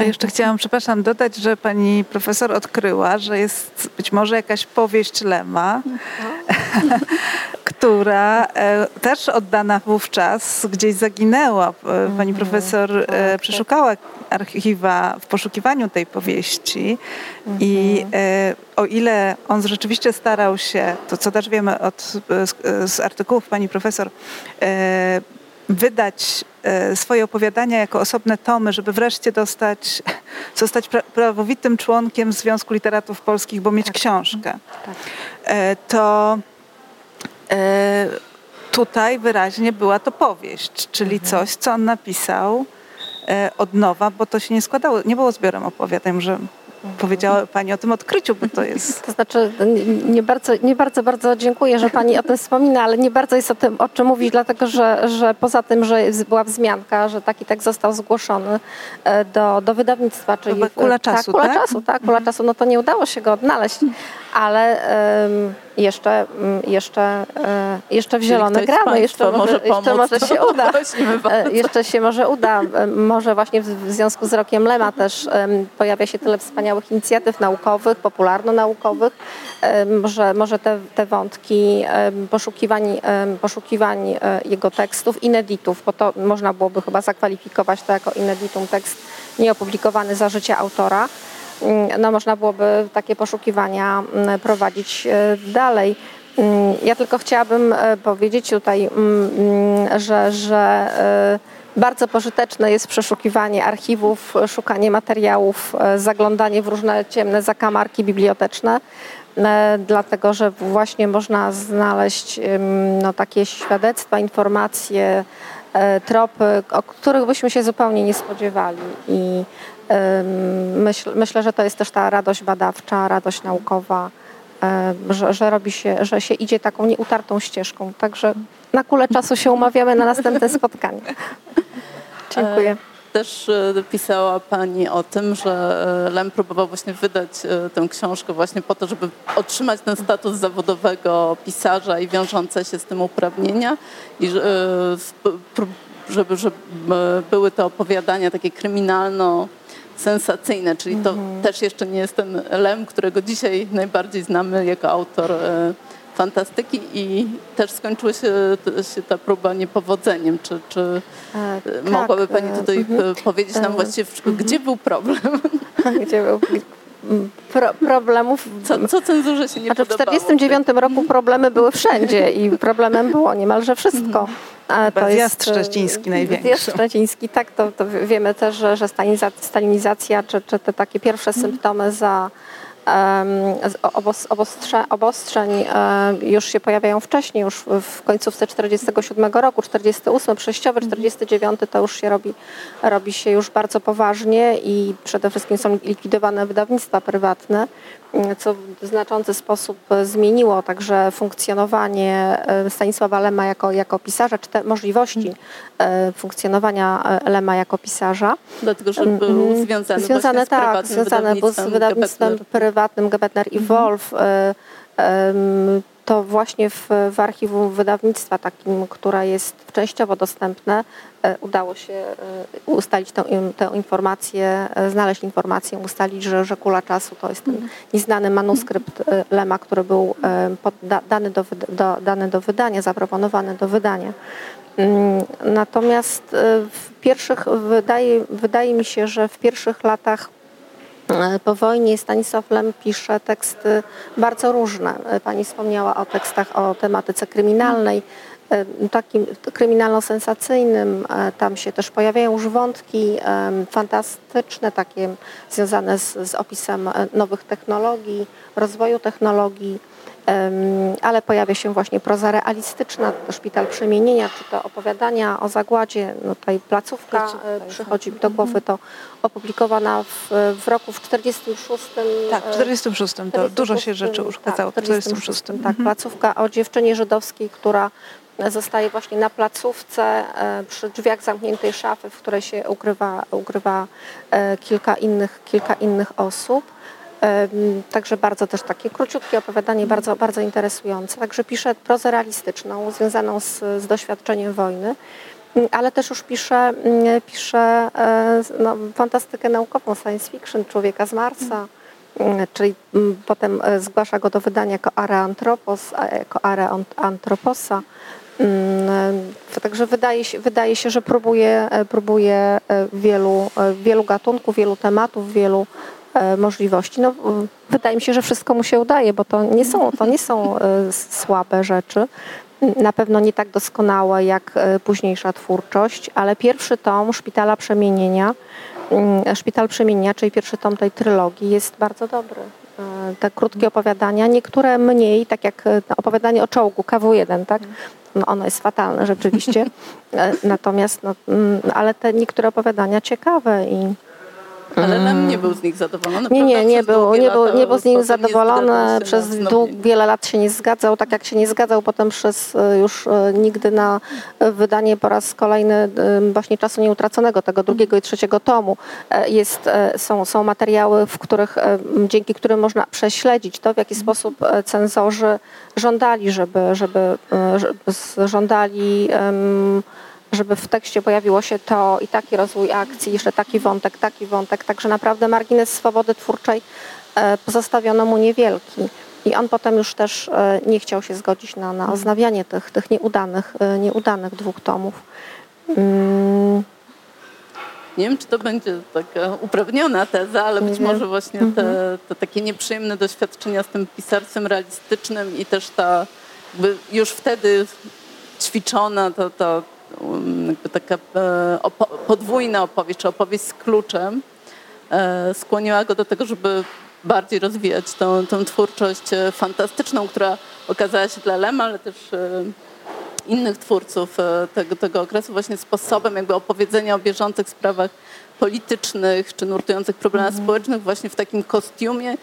A jeszcze chciałam, przepraszam, dodać, że pani profesor odkryła, że jest być może jakaś powieść Lema, która e, też oddana wówczas gdzieś zaginęła. E, pani mhm. profesor e, tak, tak. przeszukała archiwa w poszukiwaniu tej powieści i mhm. o ile on rzeczywiście starał się, to co też wiemy od, z, z artykułów pani profesor, wydać e, swoje opowiadania jako osobne tomy, żeby wreszcie dostać, zostać prawowitym członkiem Związku Literatów Polskich, bo mieć tak. książkę, tak. E, to e, tutaj wyraźnie była to powieść, czyli mhm. coś, co on napisał od nowa, bo to się nie składało, nie było zbiorem opowiadań, że powiedziała Pani o tym odkryciu, bo to jest... To znaczy, nie bardzo, nie bardzo, bardzo dziękuję, że Pani o tym wspomina, ale nie bardzo jest o tym, o czym mówić, dlatego że, że poza tym, że była wzmianka, że taki tekst został zgłoszony e, do, do wydawnictwa, czyli... Kula czasu, tak? Kula tak? czasu, tak, kula czasu, no to nie udało się go odnaleźć, ale jeszcze, mm, jeszcze, e, jeszcze w zielone gramy, jeszcze może, jeszcze może się uda. E, jeszcze się może uda. Może właśnie w związku z rokiem Lema też pojawia się tyle wspaniałych inicjatyw naukowych, popularno-naukowych. Może, może te, te wątki poszukiwań, poszukiwań e, jego tekstów, ineditów, bo to można byłoby chyba zakwalifikować to jako ineditum tekst nieopublikowany za życia autora no, można byłoby takie poszukiwania mm, prowadzić e, dalej. Mm, ja tylko chciałabym e, powiedzieć tutaj, że, że e, bardzo pożyteczne jest przeszukiwanie archiwów, szukanie materiałów, zaglądanie w różne ciemne zakamarki biblioteczne, dlatego że właśnie można znaleźć no, takie świadectwa, informacje, tropy, o których byśmy się zupełnie nie spodziewali. I Myśl, myślę, że to jest też ta radość badawcza, radość naukowa, że, że robi się, że się idzie taką nieutartą ścieżką. Także na kulę czasu się umawiamy na następne spotkanie. Dziękuję. E, też e, pisała Pani o tym, że e, Lem próbował właśnie wydać tę książkę właśnie po to, żeby otrzymać ten status zawodowego pisarza i wiążące się z tym uprawnienia. I żeby, żeby były te opowiadania takie kryminalno sensacyjne, czyli to mhm. też jeszcze nie jest ten Lem, którego dzisiaj najbardziej znamy jako autor e, fantastyki i też skończyła się, się ta próba niepowodzeniem. Czy, czy e, tak, mogłaby Pani tutaj mhm. powiedzieć nam właściwie, gdzie był problem? Gdzie był pro, problemów. Co, co cenzurze się nie znaczy, podobało? W 1949 roku problemy były wszędzie i problemem było niemalże wszystko. A to jest szczeciński największy. Zjazd szczeciński, tak, to, to wiemy też, że, że stalinizacja, czy, czy te takie pierwsze symptomy za obostrze, obostrzeń już się pojawiają wcześniej, już w końcówce 47 roku, 48, przejściowy, 49 to już się robi, robi się już bardzo poważnie i przede wszystkim są likwidowane wydawnictwa prywatne co w znaczący sposób zmieniło także funkcjonowanie e, Stanisława Lema jako, jako pisarza, czy te możliwości e, funkcjonowania e, Lema jako pisarza. Dlatego, że był mhm. związany, związane, tak, związane był z wydawnictwem prywatnym Gebetner i mhm. Wolf to właśnie w, w archiwum wydawnictwa takim, która jest częściowo dostępne, udało się e, ustalić tę, tę informację, e, znaleźć informację, ustalić, że, że Kula Czasu to jest ten mhm. nieznany manuskrypt Lema, który był dany do, do, dany do wydania, zaproponowany do wydania. Mm, natomiast w pierwszych, wydaje, wydaje mi się, że w pierwszych latach E, po wojnie Stanisław Lem pisze teksty bardzo różne. E, pani wspomniała o tekstach o tematyce kryminalnej, e, takim kryminalno-sensacyjnym. Tam się też pojawiają już wątki fantastyczne, takie związane z, z opisem nowych technologii, rozwoju technologii ale pojawia się właśnie proza realistyczna, szpital przemienienia, czy to opowiadania o zagładzie. No tutaj placówka e, przychodzi mi do głowy, to opublikowana w, w roku w 46. Tak, w 46. To 46, dużo się rzeczy już ukazało tak, w 46. Tak, mhm. placówka o dziewczynie żydowskiej, która zostaje właśnie na placówce e, przy drzwiach zamkniętej szafy, w której się ukrywa, ukrywa e, kilka innych, kilka innych osób. Także bardzo też takie króciutkie opowiadanie, bardzo, bardzo interesujące. Także piszę prozę realistyczną, związaną z, z doświadczeniem wojny, ale też już piszę, piszę e, no, fantastykę naukową, science fiction, człowieka z Marsa, czyli potem zgłasza go do wydania jako Are Anthropos, jako Are Anthroposa. Także wydaje się, wydaje się że próbuje, e, próbuje wielu, wielu gatunków, wielu tematów, wielu E, możliwości. No, wydaje mi się, że wszystko mu się udaje, bo to nie są, to nie są e, słabe rzeczy. Na pewno nie tak doskonałe jak e, późniejsza twórczość, ale pierwszy tom Szpitala Przemienienia, mm, Szpital Przemienienia, czyli pierwszy tom tej trylogii jest bardzo dobry. Te krótkie opowiadania, niektóre mniej, tak jak opowiadanie o czołgu, KW1, tak? No ono jest fatalne rzeczywiście. Natomiast, no, mm, ale te niektóre opowiadania ciekawe i ale nam nie był z nich zadowolony. Nie, nie, nie był, nie był, nie był z nich zadowolony. Przez wiele lat się nie zgadzał, tak jak się nie zgadzał potem przez e, już e, nigdy na wydanie po raz kolejny e, właśnie czasu nieutraconego, tego drugiego i trzeciego tomu. Jest, są, są materiały, w których, dzięki którym można prześledzić to, w jaki sposób cenzorzy żądali, żeby, żeby, żeby żądali um, żeby w tekście pojawiło się to i taki rozwój akcji, jeszcze taki wątek, taki wątek. Także naprawdę margines swobody twórczej e, pozostawiono mu niewielki. I on potem już też e, nie chciał się zgodzić na, na oznawianie tych, tych nieudanych, e, nieudanych dwóch tomów. Mm. Nie wiem, czy to będzie taka uprawniona teza, ale być może właśnie te, mhm. te, takie nieprzyjemne doświadczenia z tym pisarstwem realistycznym i też ta już wtedy ćwiczona to, to, taka e, podwójna opowieść, czy opowieść z kluczem, e, skłoniła go do tego, żeby bardziej rozwijać tą, tą twórczość e, fantastyczną, która okazała się dla Lema, ale też innych twórców tego, tego okresu właśnie sposobem jakby opowiedzenia o bieżących sprawach politycznych czy nurtujących problemach mm. społecznych właśnie w takim kostiumie,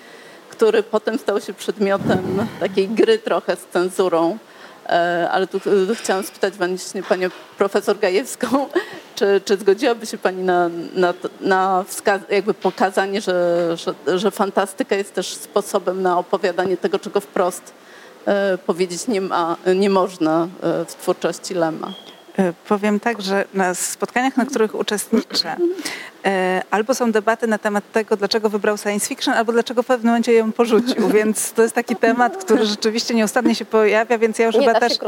który potem stał się przedmiotem takiej gry trochę z cenzurą. E, ale tu e, chciałam spytać właśnie panią profesor Gajewską, czy, czy zgodziłaby się pani na, na, na jakby pokazanie, że, że, że fantastyka jest też sposobem na opowiadanie tego, czego wprost e, powiedzieć nie, ma, nie można w twórczości Lema? E, powiem tak, że na spotkaniach, na których uczestniczę, e, albo są debaty na temat tego, dlaczego wybrał science fiction, albo dlaczego w pewnym momencie ją porzucił. Więc to jest taki temat, który rzeczywiście nieustannie się pojawia, więc ja już Nie chyba też.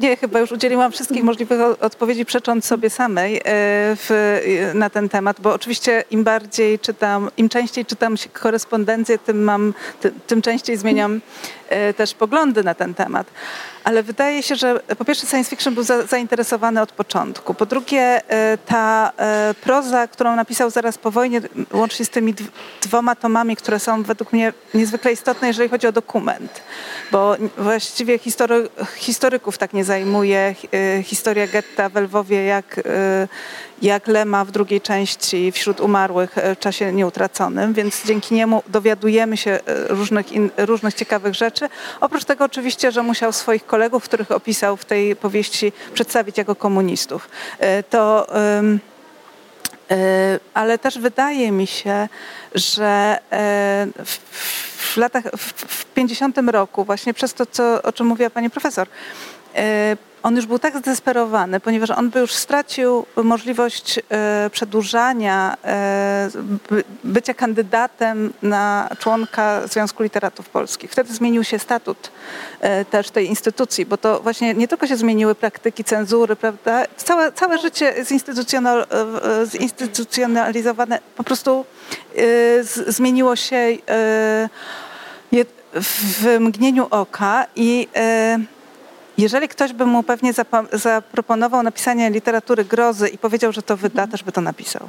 nie, chyba już udzieliłam wszystkich możliwych odpowiedzi, przecząc sobie samej e, w, na ten temat, bo oczywiście im bardziej czytam, im częściej czytam korespondencję, tym mam, ty, tym częściej zmieniam też poglądy na ten temat. Ale wydaje się, że po pierwsze science fiction był za, zainteresowany od początku. Po drugie e, ta e, proza, którą napisał zaraz po wojnie, łącznie z tymi dw- dwoma tomami, które są według mnie niezwykle istotne, jeżeli chodzi o dokument. Bo właściwie history, historyków tak nie zajmuje historia getta w Lwowie, jak, jak Lema w drugiej części wśród umarłych e, w czasie nieutraconym, więc dzięki niemu dowiadujemy się e, różnych, in, różnych ciekawych rzeczy. Oprócz tego oczywiście, że musiał swoich kolegów, których opisał w tej powieści, przedstawić jako komunistów. E, To... ale też wydaje mi się, że w, w latach, w, w 50 roku, właśnie przez to, co, o czym mówiła pani profesor, on już był tak zdesperowany, ponieważ on by już stracił możliwość e, przedłużania, e, by, bycia kandydatem na członka Związku Literatów Polskich. Wtedy zmienił się statut e, też tej instytucji, bo to właśnie nie tylko się zmieniły praktyki cenzury, prawda? Całe, całe życie zinstytucjonal, e, zinstytucjonalizowane po prostu e, zmieniło się e, w mgnieniu oka i e, jeżeli ktoś by mu pewnie zaproponował napisanie literatury grozy i powiedział, że to wyda, też by to napisał.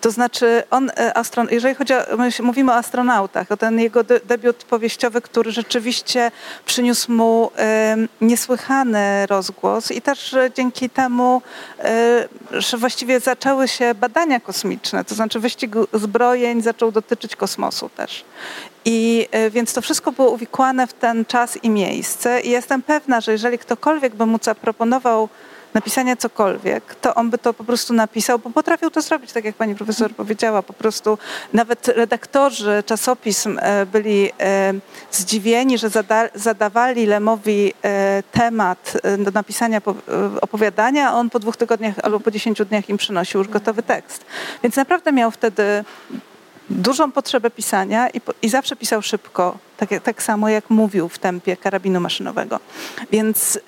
To znaczy, on, e, jeżeli chodzi o, mówimy o astronautach, o ten jego de- debiut powieściowy, który rzeczywiście przyniósł mu niesłychany rozgłos i też dzięki temu, e, że właściwie zaczęły się badania kosmiczne, to znaczy wyścig zbrojeń zaczął dotyczyć kosmosu też. I e, więc to wszystko było uwikłane w ten czas i miejsce. I jestem pewna, że jeżeli ktokolwiek by mu zaproponował napisania cokolwiek, to on by to po prostu napisał, bo potrafił to zrobić, tak jak pani profesor powiedziała. Po prostu nawet redaktorzy czasopism e, byli e, zdziwieni, że zada, zadawali Lemowi temat do napisania po- opowiadania, a on po dwóch tygodniach albo po dziesięciu dniach im przynosił już gotowy tekst. Więc naprawdę miał wtedy dużą potrzebę pisania i, i zawsze pisał szybko, tak, tak samo jak mówił w tempie karabinu maszynowego. Więc, y,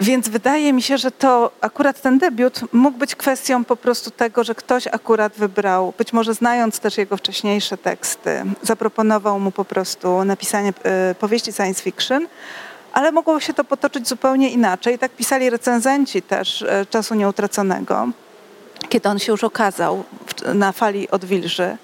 więc wydaje mi się, że to akurat ten debiut mógł być kwestią po prostu tego, że ktoś akurat wybrał, być może znając też jego wcześniejsze teksty, zaproponował mu po prostu napisanie y, powieści science fiction, ale mogło się to potoczyć zupełnie inaczej. Tak pisali recenzenci też y, Czasu Nieutraconego kiedy on się już okazał na fali odwilży,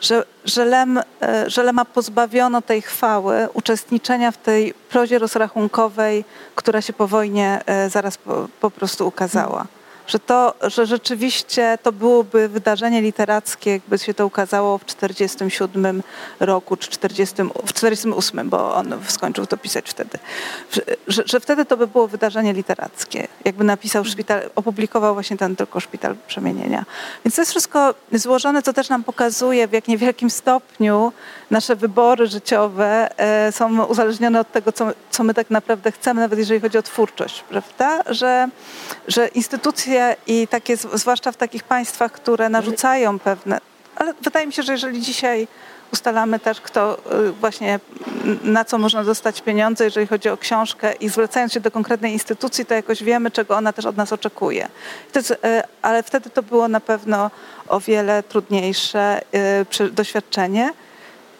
że, że, Lem, e, że Lema pozbawiono tej chwały uczestniczenia w tej prozie rozrachunkowej, która się po wojnie e, zaraz po, po prostu ukazała. Że to, że rzeczywiście to byłoby wydarzenie literackie, jakby się to ukazało w 47 roku, czy 40, w 48, bo on skończył to pisać wtedy. Że, że, wtedy to by było wydarzenie literackie. Jakby napisał szpital, opublikował właśnie ten tylko szpital przemienienia. Więc to jest wszystko złożone, co też nam pokazuje, w jak niewielkim stopniu nasze wybory życiowe e, są uzależnione od tego, co, co my tak naprawdę chcemy, nawet jeżeli chodzi o twórczość, prawda? Że, że instytucje i takie, zwłaszcza w takich państwach, które narzucają pewne, ale wydaje mi się, że jeżeli dzisiaj ustalamy też, kto y, właśnie na co można dostać pieniądze, jeżeli chodzi o książkę i zwracając się do konkretnej instytucji, to jakoś wiemy, czego ona też od nas oczekuje. Y, ale wtedy to było na pewno o wiele trudniejsze y, doświadczenie.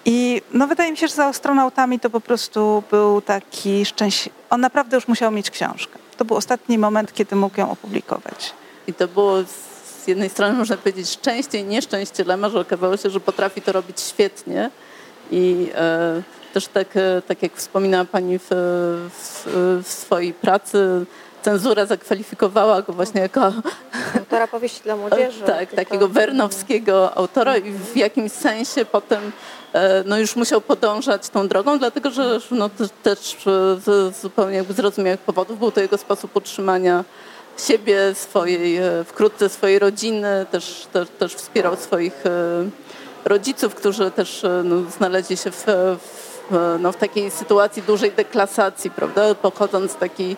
I no wydaje mi się, że za astronautami to po prostu był taki szczęśliwy. On naprawdę już musiał mieć książkę. To był ostatni moment, kiedy mógł ją opublikować. I to było z jednej strony, można powiedzieć, szczęście i nieszczęście Lema, że okazało się, że potrafi to robić świetnie. I e, też tak, e, tak jak wspominała Pani w, w, w swojej pracy, cenzura zakwalifikowała go właśnie jako Autora powieści dla młodzieży. tak, takiego wernowskiego autora i w jakimś sensie potem e, no już musiał podążać tą drogą, dlatego że no, te- też e, z zupełnie jakby zrozumiałych powodów był to jego sposób utrzymania siebie, swojej, e, wkrótce swojej rodziny, też, też, też wspierał swoich rodziców, którzy też no, znaleźli się w, w w, no, w takiej sytuacji dużej deklasacji, prawda? Pochodząc z takiej,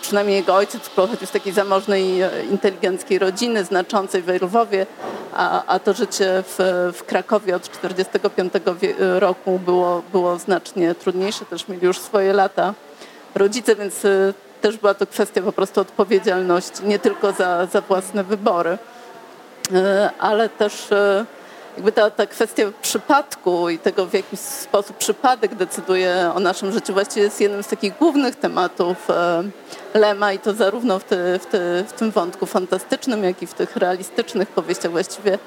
przynajmniej jego ojciec pochodził z takiej zamożnej, inteligenckiej rodziny, znaczącej w Lwowie, a, a to życie w, w Krakowie od 1945 roku było, było znacznie trudniejsze, też mieli już swoje lata rodzice, więc też była to kwestia po prostu odpowiedzialności, nie tylko za, za własne wybory, e, ale też e, jakby ta, ta kwestia przypadku i tego, w jaki sposób przypadek decyduje o naszym życiu, właściwie jest jednym z takich głównych tematów e, Lema i to zarówno w, w, w tym wątku fantastycznym, jak i w tych realistycznych powieściach. Właściwie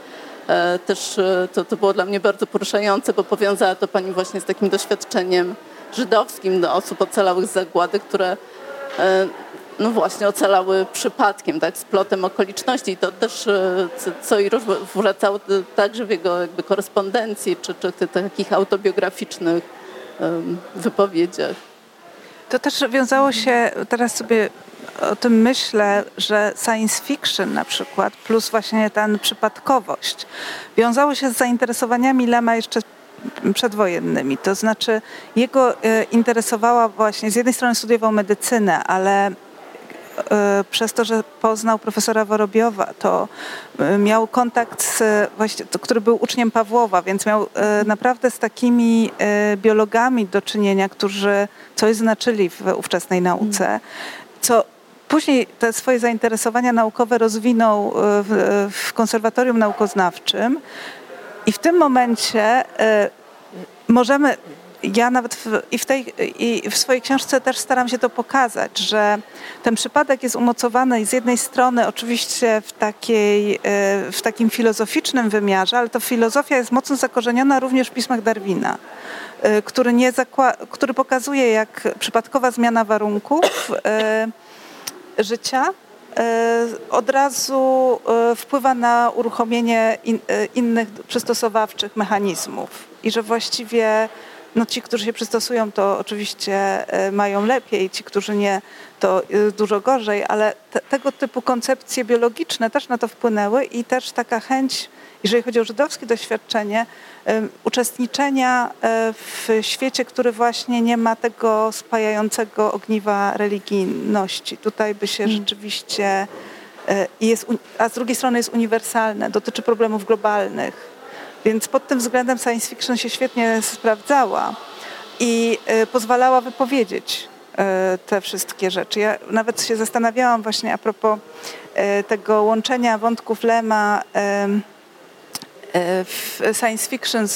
też to, to było dla mnie bardzo poruszające, bo powiązała to pani właśnie z takim doświadczeniem żydowskim do osób ocalałych z zagłady, które E, no właśnie ocalały przypadkiem, tak, z plotem okoliczności. I to też, e, co i wracało także w jego jakby korespondencji, czy, czy takich autobiograficznych wypowiedziach. To też wiązało się, teraz sobie o tym myślę, że science fiction na przykład, plus właśnie ten przypadkowość, wiązało się z zainteresowaniami Lema jeszcze przedwojennymi. To znaczy jego e, interesowała właśnie, z jednej strony studiował medycynę, ale e, przez to, że poznał profesora Worobiowa, to e, miał kontakt, z, właśnie, który był uczniem Pawłowa, więc miał naprawdę z takimi biologami do czynienia, którzy coś znaczyli w ówczesnej nauce, co Później te swoje zainteresowania naukowe rozwinął w, w konserwatorium naukoznawczym, i w tym momencie możemy, ja nawet w, i, w tej, i w swojej książce też staram się to pokazać, że ten przypadek jest umocowany z jednej strony oczywiście w, takiej, y, w takim filozoficznym wymiarze, ale to filozofia jest mocno zakorzeniona również w pismach Darwina, y, który, nie który pokazuje, jak przypadkowa zmiana warunków życia E, od razu e, wpływa na uruchomienie in, e, innych przystosowawczych mechanizmów i że właściwie no ci, którzy się przystosują, to oczywiście mają lepiej, ci, którzy nie, to dużo gorzej, ale te, tego typu koncepcje biologiczne też na to wpłynęły i też taka chęć jeżeli chodzi o żydowskie doświadczenie, uczestniczenia e, w świecie, który właśnie nie ma tego spajającego ogniwa religijności. Tutaj by się mm. rzeczywiście e, jest, a z drugiej strony jest uniwersalne, dotyczy problemów globalnych. Więc pod tym względem science fiction się świetnie sprawdzała i e, pozwalała wypowiedzieć te wszystkie rzeczy. Ja nawet się zastanawiałam właśnie a propos tego łączenia wątków Lema w science fiction z,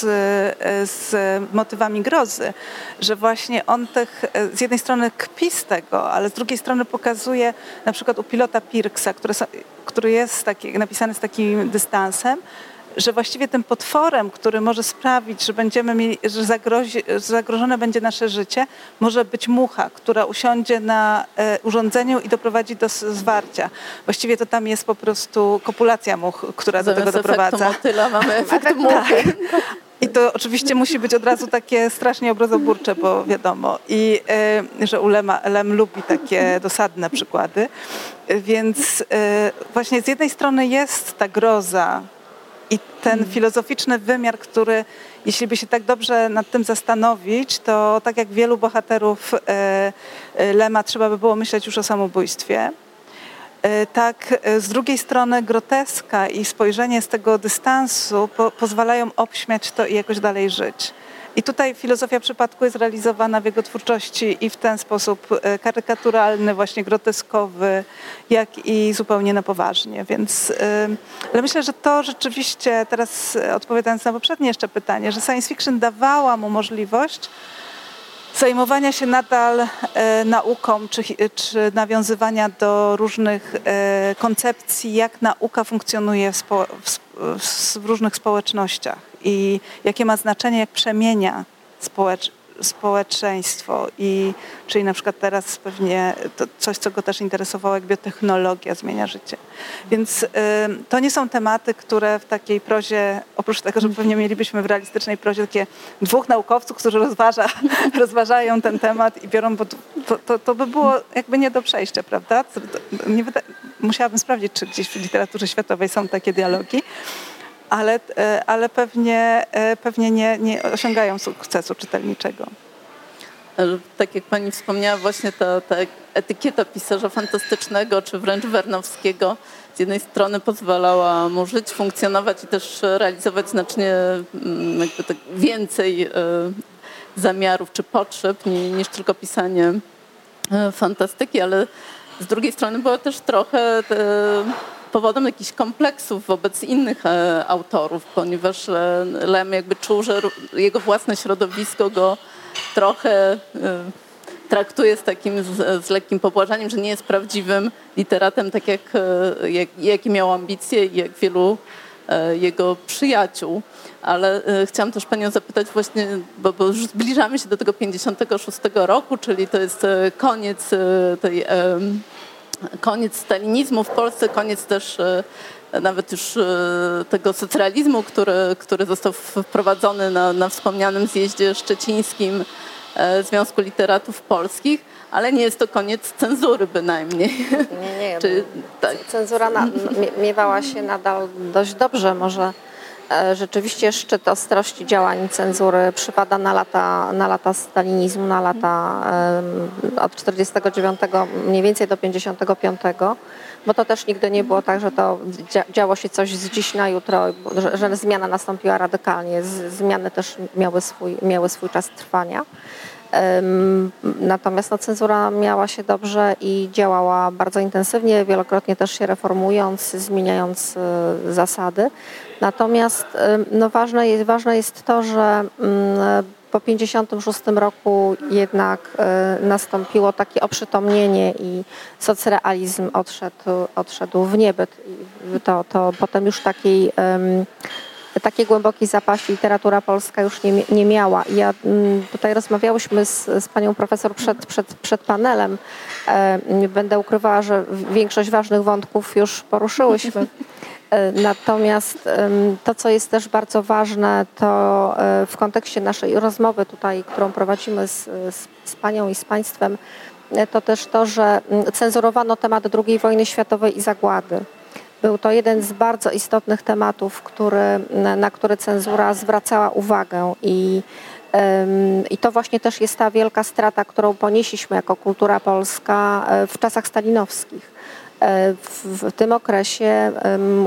z motywami grozy, że właśnie on tych, z jednej strony kpi z tego, ale z drugiej strony pokazuje na przykład u pilota Pirksa, który, który jest taki, napisany z takim dystansem, że właściwie tym potworem, który może sprawić, że będziemy mieli, że, zagrozi, zagrożone będzie nasze życie, może być mucha, która usiądzie na e, urządzeniu i doprowadzi do zwarcia. Właściwie to tam jest po prostu kopulacja much, która Zamiast do tego doprowadza. motyla mamy efekt muchy. I to oczywiście musi być od razu takie strasznie obrazoburcze, bo wiadomo, i y, że Ulema, Lem lubi takie dosadne przykłady. Więc y, właśnie z jednej strony jest ta groza i ten hmm. filozoficzny wymiar, który, jeśli by się tak dobrze nad tym zastanowić, to tak jak wielu bohaterów e, e, Lema trzeba by było myśleć już o samobójstwie. E, tak z drugiej strony groteska i spojrzenie z tego dystansu po, pozwalają obśmiać to i jakoś dalej żyć. I tutaj filozofia przypadku jest realizowana w jego twórczości i w ten sposób e, karykaturalny, właśnie groteskowy, jak i zupełnie na poważnie. Więc e, ale myślę, że to rzeczywiście, teraz odpowiadając na poprzednie jeszcze pytanie, że science fiction dawała mu możliwość zajmowania się nadal e, nauką, czy, czy nawiązywania do różnych e, koncepcji, jak nauka funkcjonuje w, spo, w, w, różnych społecznościach i jakie ma znaczenie, jak przemienia społecz, społeczeństwo i czyli na przykład teraz pewnie coś, co go też interesowało, jak biotechnologia zmienia życie. Więc y, to nie są tematy, które w takiej prozie, oprócz tego, że pewnie mielibyśmy w realistycznej prozie takie dwóch naukowców, którzy rozważa, rozważają ten temat i biorą, bo to, to, to by było jakby nie do przejścia, prawda? Nie musiałabym sprawdzić, czy gdzieś w literaturze światowej są takie dialogi ale, ale pewnie, pewnie nie, nie osiągają sukcesu czytelniczego. Tak jak pani wspomniała, właśnie ta, ta etykieta pisarza fantastycznego, czy wręcz Wernowskiego, z jednej strony pozwalała mu żyć, funkcjonować i też realizować znacznie mm, tak więcej e, zamiarów czy potrzeb niż tylko pisanie e, fantastyki, ale z drugiej strony była też trochę powodem jakichś kompleksów wobec innych e, autorów, ponieważ Lem jakby czuł, że jego własne środowisko go trochę traktuje z takim z, z, lekkim pobłażaniem, że nie jest prawdziwym literatem, tak jak, e, jak miał ambicje i jak wielu e, jego przyjaciół. Ale e, chciałam też Panią zapytać właśnie, bo, bo, już zbliżamy się do tego 56 roku, czyli to jest koniec tej, koniec stalinizmu w Polsce, koniec też nawet już tego socjalizmu, który, który został wprowadzony na, na wspomnianym zjeździe szczecińskim E, Związku Literatów Polskich, ale nie jest to koniec cenzury bynajmniej. Nie, nie. Czy, tak. Cenzura na, miewała się nadal dość dobrze. Może e, rzeczywiście szczyt ostrości działań cenzury przypada na lata, na lata stalinizmu, na lata od 49 mniej więcej do 55 bo to też nigdy nie było tak, że to działo się coś z dziś na jutro, że, że zmiana nastąpiła radykalnie. Zmiany też miały swój, miały swój czas trwania. Natomiast no, cenzura miała się dobrze i działała bardzo intensywnie, wielokrotnie też się reformując, zmieniając y, zasady. Natomiast no, ważne, jest, ważne jest to, że mm, po 1956 roku jednak y, nastąpiło takie oprzytomnienie i socrealizm odszedł, odszedł w niebyt. To, to potem już takiej takiej głębokiej zapaści literatura polska już nie, nie miała. Ja mm, tutaj rozmawiałyśmy z, z panią profesor przed, przed, przed panelem. E, będę ukrywała, że większość ważnych wątków już poruszyłyśmy. E, natomiast to, co jest też bardzo ważne, to e, w kontekście naszej rozmowy tutaj, którą prowadzimy z, z, z Panią i z Państwem, to też to, że mm, cenzurowano temat II wojny światowej i zagłady. Był to jeden z bardzo istotnych tematów, który, na który cenzura zwracała uwagę i i to właśnie też jest ta wielka strata, którą ponieśliśmy jako kultura polska e, w czasach stalinowskich. E, w, tym okresie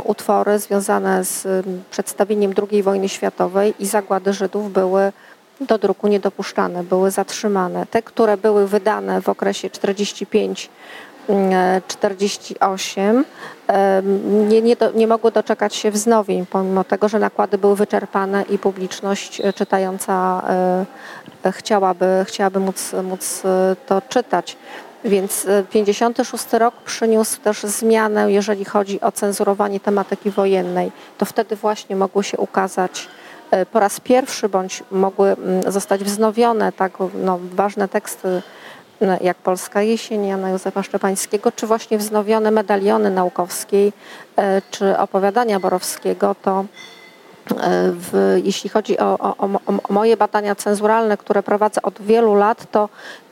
utwory związane z przedstawieniem II wojny światowej i zagłady Żydów były do druku niedopuszczane, były zatrzymane. Te, które były wydane w okresie 45 48 nie, nie, do, nie mogły doczekać się wznowień, pomimo tego, że nakłady były wyczerpane i publiczność e, czytająca e, chciałaby, chciałaby móc, móc e, to czytać. Więc 56 rok przyniósł też zmianę, jeżeli chodzi o cenzurowanie tematyki wojennej. To wtedy właśnie mogły się ukazać po raz pierwszy, bądź mogły zostać wznowione tak no, ważne teksty jak Polska Jesień Jana Józefa Szczepańskiego, czy właśnie wznowione medaliony naukowskiej, e, czy opowiadania Borowskiego, to w, jeśli chodzi o, o, o, moje badania cenzuralne, które prowadzę od wielu lat, to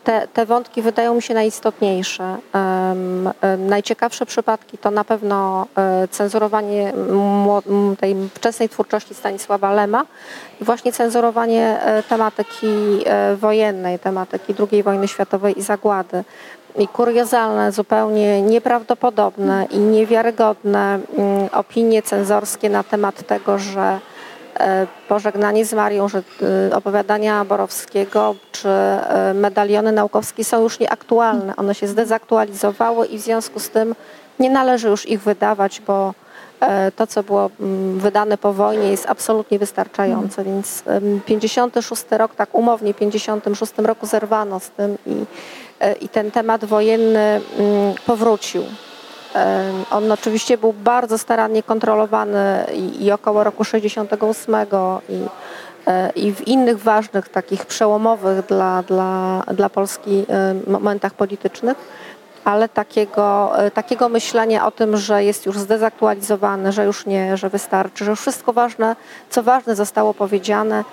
te, te wątki wydają mi się najistotniejsze. Um, najciekawsze przypadki to na pewno e, cenzurowanie tej wczesnej twórczości Stanisława Lema i właśnie cenzurowanie e, tematyki e, wojennej, tematyki II wojny światowej i zagłady. I kuriozalne, zupełnie nieprawdopodobne i niewiarygodne mm, opinie cenzorskie na temat tego, że E, pożegnanie z Marią, że e, opowiadania Borowskiego czy e, medaliony naukowskie są już nieaktualne. One się zdezaktualizowały i w związku z tym nie należy już ich wydawać, bo to, co było mm, wydane po wojnie jest absolutnie wystarczające, więc 56 rok, tak umownie w 56 roku zerwano z tym i, i ten temat wojenny mm, powrócił. On oczywiście był bardzo starannie kontrolowany i, około roku 68 i, e, i w innych ważnych, takich przełomowych dla, dla, dla Polski momentach politycznych, ale takiego, e, takiego myślenia o tym, że jest już zdezaktualizowany, że już nie, że wystarczy, że wszystko ważne, co ważne zostało powiedziane,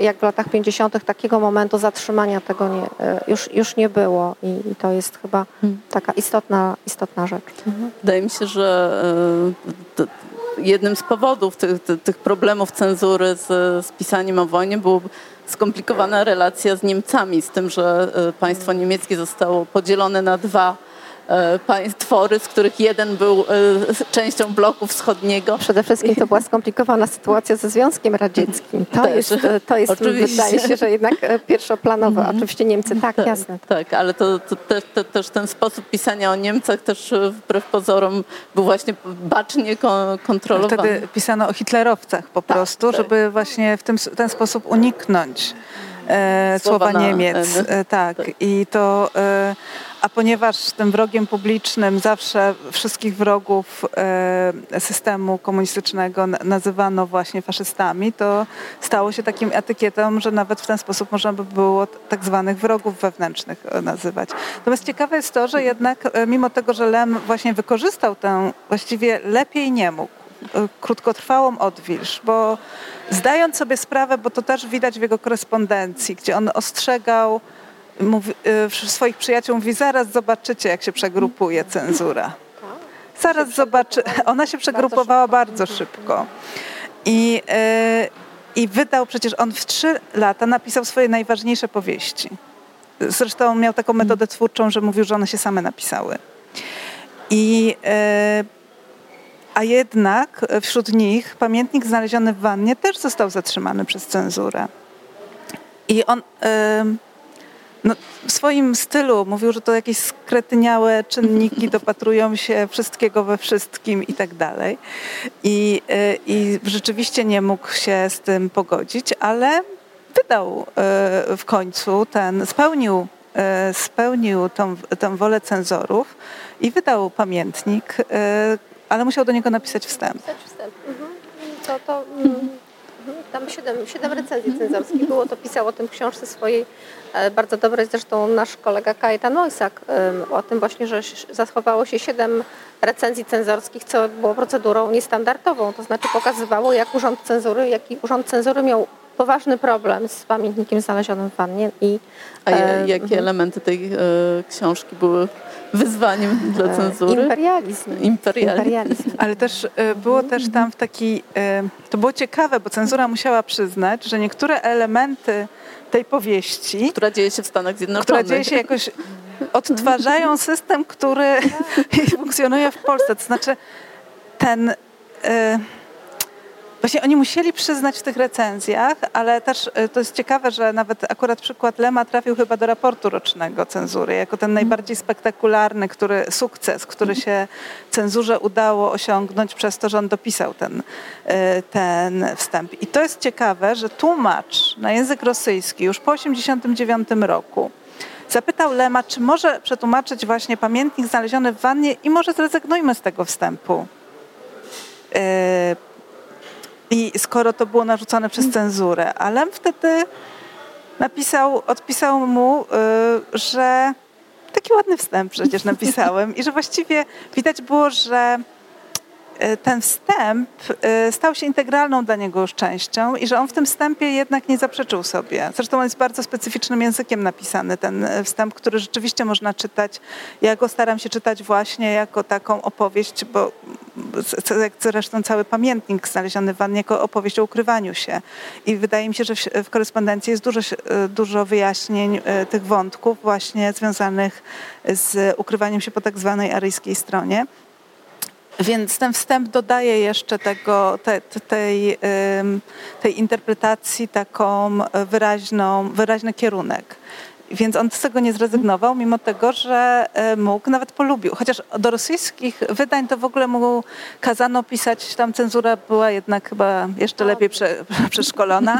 jak w latach 50. takiego momentu zatrzymania tego nie, e, już, już nie było i, i to jest chyba hmm. taka istotna, istotna rzecz. Mhm. Wydaje mi się, że e, jednym z powodów tych, tych problemów cenzury z, z pisaniem o wojnie było skomplikowana relacja z Niemcami, z tym, że państwo niemieckie zostało podzielone na dwa E, twory, z których jeden był e, częścią bloku wschodniego. Przede wszystkim to była skomplikowana sytuacja ze Związkiem Radzieckim. To Też, jest, e, to jest wydaje się, że jednak pierwszoplanowe. Mm. Oczywiście Niemcy, tak, tak jasne. Tak, ale to, to, to, też ten sposób pisania o Niemcach też wbrew pozorom był właśnie bacznie kontrolowany. Wtedy pisano o hitlerowcach po tak, prostu, tak. żeby właśnie w tym, ten sposób uniknąć e, słowa, słowa Niemiec. E, tak. tak. I to... E, a ponieważ tym wrogiem publicznym zawsze wszystkich wrogów e, systemu komunistycznego nazywano właśnie faszystami, to stało się takim etykietą, że nawet w ten sposób można by było tak zwanych wrogów wewnętrznych e, nazywać. Natomiast ciekawe jest to, że jednak e, mimo tego, że Lem właśnie wykorzystał tę, właściwie lepiej nie mógł, krótkotrwałą odwilż, bo zdając sobie sprawę, bo to też widać w jego korespondencji, gdzie on ostrzegał mówi, y, swoich przyjaciół mówi, zaraz zobaczycie, jak się przegrupuje cenzura. Zaraz zobaczy. Ona się przegrupowała bardzo szybko. I, y, I wydał przecież on w trzy lata napisał swoje najważniejsze powieści. Zresztą miał taką metodę twórczą, że mówił, że one się same napisały. I, y, a jednak wśród nich pamiętnik znaleziony w wannie też został zatrzymany przez cenzurę. I on no, w swoim stylu mówił, że to jakieś skretyniałe czynniki dopatrują się wszystkiego we wszystkim i tak dalej. I, y, I rzeczywiście nie mógł się z tym pogodzić, ale wydał y, w końcu ten, spełnił, y, spełnił tą, tą wolę cenzorów i wydał pamiętnik, ale musiał do niego napisać wstęp. Napisać wstęp. Mhm. To, to, mm, tam siedem, siedem recenzji cenzorskich było, to pisał o tym w książce swojej bardzo dobrej, zresztą nasz kolega Kajetan Mojsak, o tym właśnie, że zachowało się siedem recenzji cenzorskich, co było procedurą niestandardową, to znaczy pokazywało, jak urząd cenzury, jaki urząd cenzury miał poważny problem z pamiętnikiem znalezionym w wannie. I, A e, jakie mhm. elementy tej e, książki były wyzwaniem dla e, cenzury? Imperializm. Imperializm. Imperializm. Ale też e, było też tam w taki, e, to było ciekawe, bo cenzura musiała przyznać, że niektóre elementy tej powieści, która dzieje się w Stanach Zjednoczonych, która dzieje się jakoś, odtwarzają system, który funkcjonuje w Polsce. To znaczy ten Właśnie oni musieli przyznać w tych recenzjach, ale też y, to jest ciekawe, że nawet akurat przykład Lema trafił chyba do raportu rocznego cenzury, jako ten najbardziej spektakularny który, sukces, który się cenzurze udało osiągnąć przez to, że on dopisał ten, y, ten wstęp. I to jest ciekawe, że tłumacz na język rosyjski już po 1989 roku zapytał Lema, czy może przetłumaczyć właśnie pamiętnik znaleziony w wannie i może zrezygnujmy z tego wstępu. I skoro to było narzucone przez cenzurę, ale wtedy napisał, odpisał mu, y, że taki ładny wstęp przecież napisałem i że właściwie widać było, że ten wstęp e, stał się integralną dla niego częścią i że on w tym wstępie jednak nie zaprzeczył sobie. Zresztą on jest bardzo specyficznym językiem napisany, ten e, wstęp, który rzeczywiście można czytać. Ja go staram się czytać właśnie jako taką opowieść, bo jak zresztą cały pamiętnik znaleziony w wannie jako opowieść o ukrywaniu się. I wydaje mi się, że w korespondencji jest dużo, dużo wyjaśnień tych wątków właśnie związanych z ukrywaniem się po tak zwanej aryjskiej stronie. Więc ten wstęp dodaje jeszcze tego, te, tej, tej interpretacji taką wyraźną, wyraźny kierunek. Więc on z tego nie zrezygnował, mimo tego, że e, mógł, nawet polubił. Chociaż do rosyjskich wydań to w ogóle mu kazano pisać, tam cenzura była jednak chyba jeszcze lepiej prze, przeszkolona,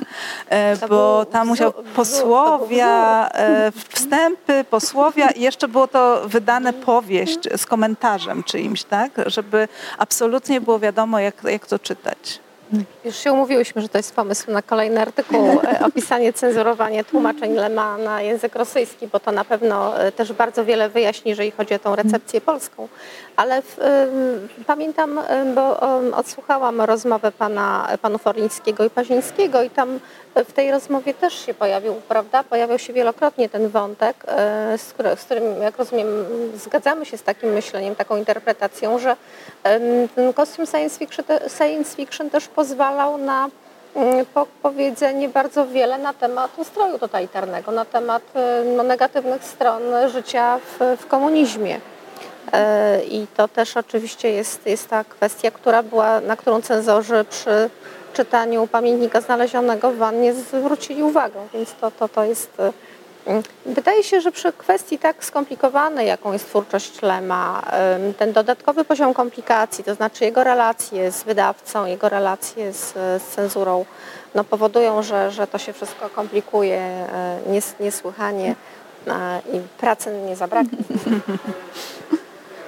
e, bo tam musiał posłowia, e, wstępy, posłowia i jeszcze było to wydane powieść z komentarzem czyimś, tak? Żeby absolutnie było wiadomo, jak, jak to czytać. Już się umówiłyśmy, że to jest pomysł na kolejny artykuł, e, opisanie, cenzurowanie tłumaczeń Lema na język rosyjski, bo to na pewno e, też bardzo wiele wyjaśni, jeżeli chodzi o tą recepcję polską. Ale w, pamiętam, bo odsłuchałam rozmowę pana, panów Orlińskiego i Pazińskiego i tam w tej rozmowie też się pojawił, prawda? Pojawiał się wielokrotnie ten wątek, y, z, który, z którym, jak rozumiem, zgadzamy się z takim myśleniem, taką interpretacją, że ten kostium science fiction, science fiction też pozwalał na mm, powiedzenie bardzo wiele na temat ustroju totalitarnego, na temat no, negatywnych stron życia w, w komunizmie. E, I to też oczywiście jest, jest ta kwestia, która była, na którą cenzorzy przy czytaniu pamiętnika znalezionego w wannie zwrócili uwagę, więc to, to, to jest... E, wydaje się, że przy kwestii tak skomplikowanej, jaką jest twórczość Lema, ten dodatkowy poziom komplikacji, to znaczy jego relacje z wydawcą, jego relacje z, z cenzurą, no powodują, że, że to się wszystko komplikuje e, nies, niesłychanie i pracy nie zabraknie.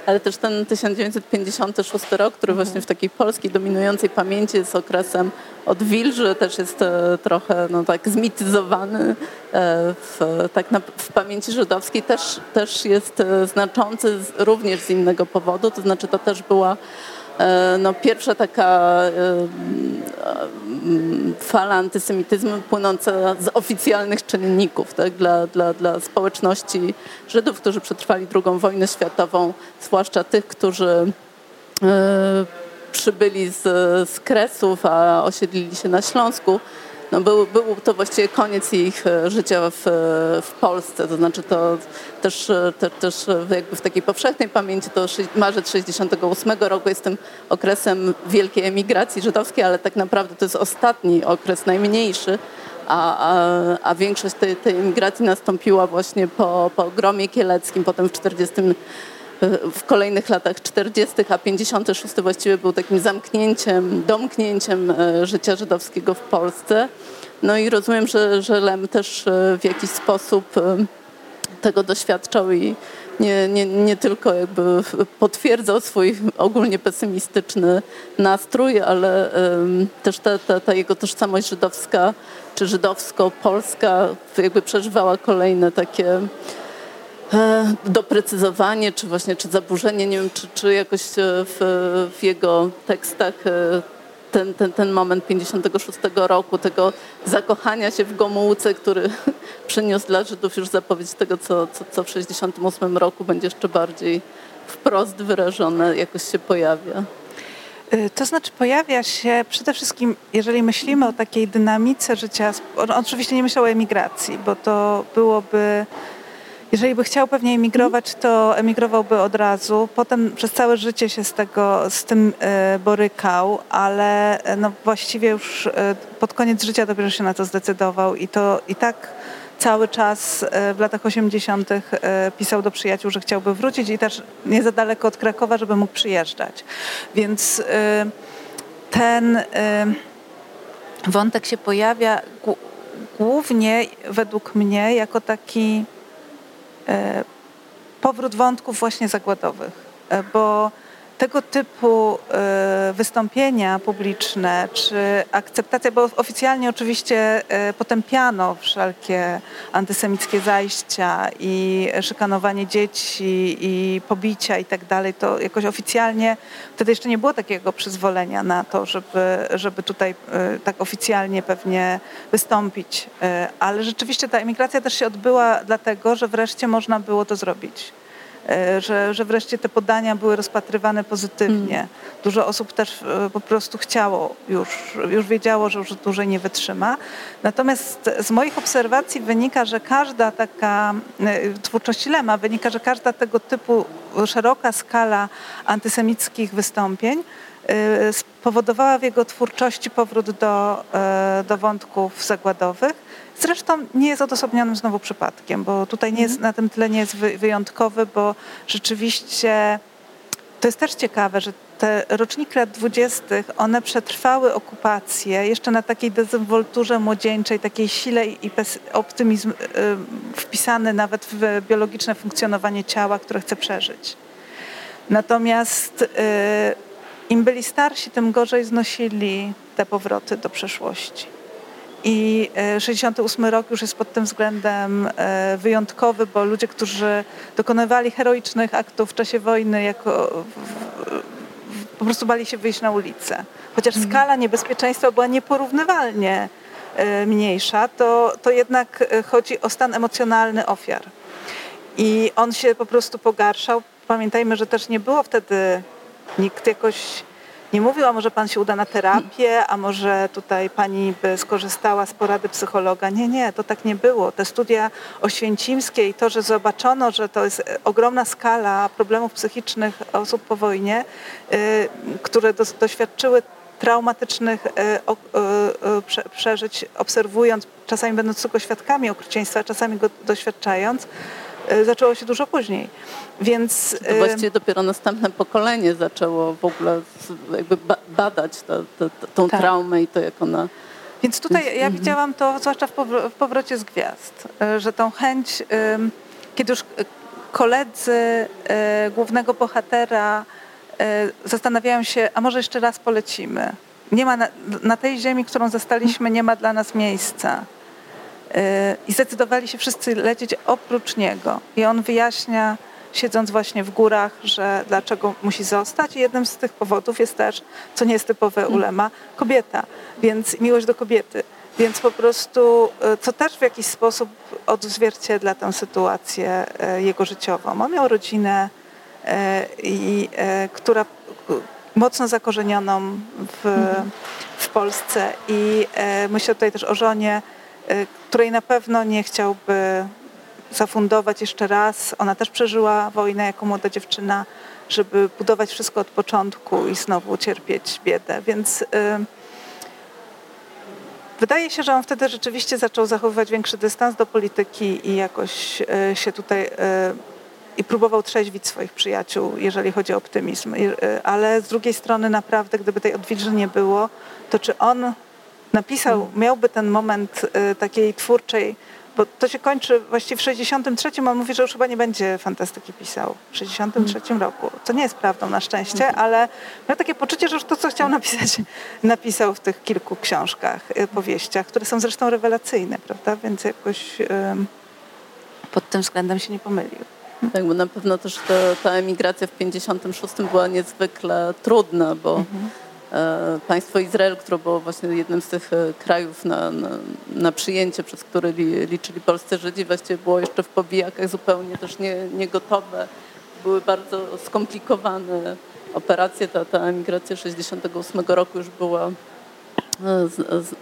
ale też ten 1956 rok, który mhm. właśnie w takiej polskiej dominującej pamięci jest okresem odwilży, też jest e, trochę no, tak zmityzowany e, w, tak na, w pamięci żydowskiej, też, też jest e, znaczący również z innego powodu, to znaczy to też była no, pierwsza taka e, fala antysemityzmu płynąca z oficjalnych czynników tak, dla, dla, dla społeczności Żydów, którzy przetrwali II wojnę światową, zwłaszcza tych, którzy e, przybyli z, z Kresów, a osiedlili się na Śląsku no był, był to właściwie koniec ich e, życia w, w Polsce. To znaczy to też, e, te, też jakby w takiej powszechnej pamięci to marzec 68 roku jest tym okresem wielkiej emigracji żydowskiej, ale tak naprawdę to jest ostatni okres, najmniejszy, a, a, a większość tej, tej emigracji nastąpiła właśnie po, po gromie kieleckim, potem w 40 w kolejnych latach 40., a 56 właściwie był takim zamknięciem, domknięciem e, życia żydowskiego w Polsce. No i rozumiem, że, że Lem też e, w jakiś sposób e, tego doświadczał i nie, nie, nie tylko jakby potwierdzał swój ogólnie pesymistyczny nastrój, ale też ta, ta, ta, jego tożsamość żydowska czy żydowsko-polska jakby przeżywała kolejne takie doprecyzowanie, czy właśnie czy zaburzenie, nie wiem, czy, czy jakoś e, w, w jego tekstach e, ten, ten, ten moment 56 roku, tego zakochania się w Gomułce, który przyniósł dla Żydów już zapowiedź tego, co, co, co w 68 roku będzie jeszcze bardziej wprost wyrażone, jakoś się pojawia. To znaczy pojawia się przede wszystkim, jeżeli myślimy o takiej dynamice życia, on oczywiście nie myślał o emigracji, bo to byłoby jeżeli by chciał pewnie emigrować, to emigrowałby od razu. Potem przez całe życie się z, tego, z tym e, borykał, ale e, no właściwie już e, pod koniec życia dopiero się na to zdecydował i to i tak cały czas w latach 80. pisał do przyjaciół, że chciałby wrócić i też nie za daleko od Krakowa, żeby mógł przyjeżdżać. Więc ten wątek się pojawia głównie według mnie jako taki powrót wątków właśnie zagładowych, e, bo tego typu e, wystąpienia publiczne, czy akceptacja, bo oficjalnie oczywiście potępiano wszelkie antysemickie zajścia i szykanowanie dzieci i pobicia i tak dalej, to jakoś oficjalnie, wtedy jeszcze nie było takiego przyzwolenia na to, żeby, żeby tutaj tak oficjalnie pewnie wystąpić, ale rzeczywiście ta emigracja też się odbyła dlatego, że wreszcie można było to zrobić. E, że, że wreszcie te podania były rozpatrywane pozytywnie. Mm. Dużo osób też e, po prostu chciało już, już wiedziało, że już dłużej nie wytrzyma. Natomiast z moich obserwacji wynika, że każda taka e, twórczość Lema wynika, że każda tego typu szeroka skala antysemickich wystąpień spowodowała w jego twórczości powrót do, do wątków zagładowych Zresztą nie jest odosobnionym znowu przypadkiem, bo tutaj nie jest, mhm. na tym tle nie jest wyjątkowy, bo rzeczywiście to jest też ciekawe, że te roczniki lat dwudziestych, one przetrwały okupację jeszcze na takiej dezynwolturze młodzieńczej, takiej sile i optymizm y, wpisany nawet w biologiczne funkcjonowanie ciała, które chce przeżyć. Natomiast y, im byli starsi, tym gorzej znosili te powroty do przeszłości. I 68 e, rok już jest pod tym względem e, wyjątkowy, bo ludzie, którzy dokonywali heroicznych aktów w czasie wojny, jako, po prostu bali się wyjść na ulicę. Chociaż mhm. skala niebezpieczeństwa była nieporównywalnie e, mniejsza, to, to jednak chodzi o stan emocjonalny ofiar. I on się po prostu pogarszał. Pamiętajmy, że też nie było wtedy nikt jakoś nie mówił, a może pan się uda na terapię, a może tutaj pani by skorzystała z porady psychologa. Nie, nie, to tak nie było. Te studia oświęcimskie i to, że zobaczono, że to jest ogromna skala problemów psychicznych osób po wojnie, y, które doświadczyły traumatycznych y, y, przeżyć, obserwując, czasami będąc tylko świadkami okrucieństwa, czasami go doświadczając, zaczęło się dużo później. Więc, to właściwie dopiero następne pokolenie zaczęło w ogóle jakby badać to, to, to, tą tak. traumę i to, jak ona... Więc tutaj ja mhm. widziałam to, zwłaszcza w powrocie z gwiazd, e, że tą chęć, kiedy już koledzy e, głównego bohatera zastanawiają się, a może jeszcze raz polecimy. Nie ma na, na tej ziemi, którą zastaliśmy, nie ma dla nas miejsca. I zdecydowali się wszyscy lecieć oprócz niego. I on wyjaśnia, siedząc właśnie w górach, że dlaczego musi zostać. I jednym z tych powodów jest też, co nie jest typowe mm. Ulema, kobieta, więc miłość do kobiety. Więc po prostu, e, co też w jakiś sposób odzwierciedla tę sytuację e, jego życiową. On miał rodzinę, e, i, która mocno zakorzenioną w, mhm. w Polsce i myślę tutaj też o żonie, której na pewno nie chciałby zafundować jeszcze raz. Ona też przeżyła wojnę jako młoda dziewczyna, żeby budować wszystko od początku i znowu cierpieć biedę. Więc y, wydaje się, że on wtedy rzeczywiście zaczął zachowywać większy dystans do polityki i jakoś y, się tutaj i próbował trzeźwić swoich przyjaciół, jeżeli chodzi o optymizm. Ale z drugiej strony naprawdę, gdyby tej odwilży nie było, to czy on napisał, miałby ten moment y, takiej twórczej, bo to się kończy właściwie w 63. On mówi, że już chyba nie będzie fantastyki pisał w 63 hmm. roku. Co nie jest prawdą na szczęście, ale miał takie poczucie, że już to, co chciał napisać, napisał w tych kilku książkach, y, powieściach, które są zresztą rewelacyjne, prawda? Więc jakoś pod tym względem się nie pomylił. Tak, bo na pewno też ta, ta emigracja w 56 była niezwykle trudna, bo mhm państwo Izrael, które było właśnie jednym z tych e, krajów na, na, na przyjęcie, przez które li, liczyli polscy Żydzi, właściwie było jeszcze w pobijakach zupełnie też nie, niegotowe. Były bardzo skomplikowane operacje. Ta, ta emigracja 68 roku już była e,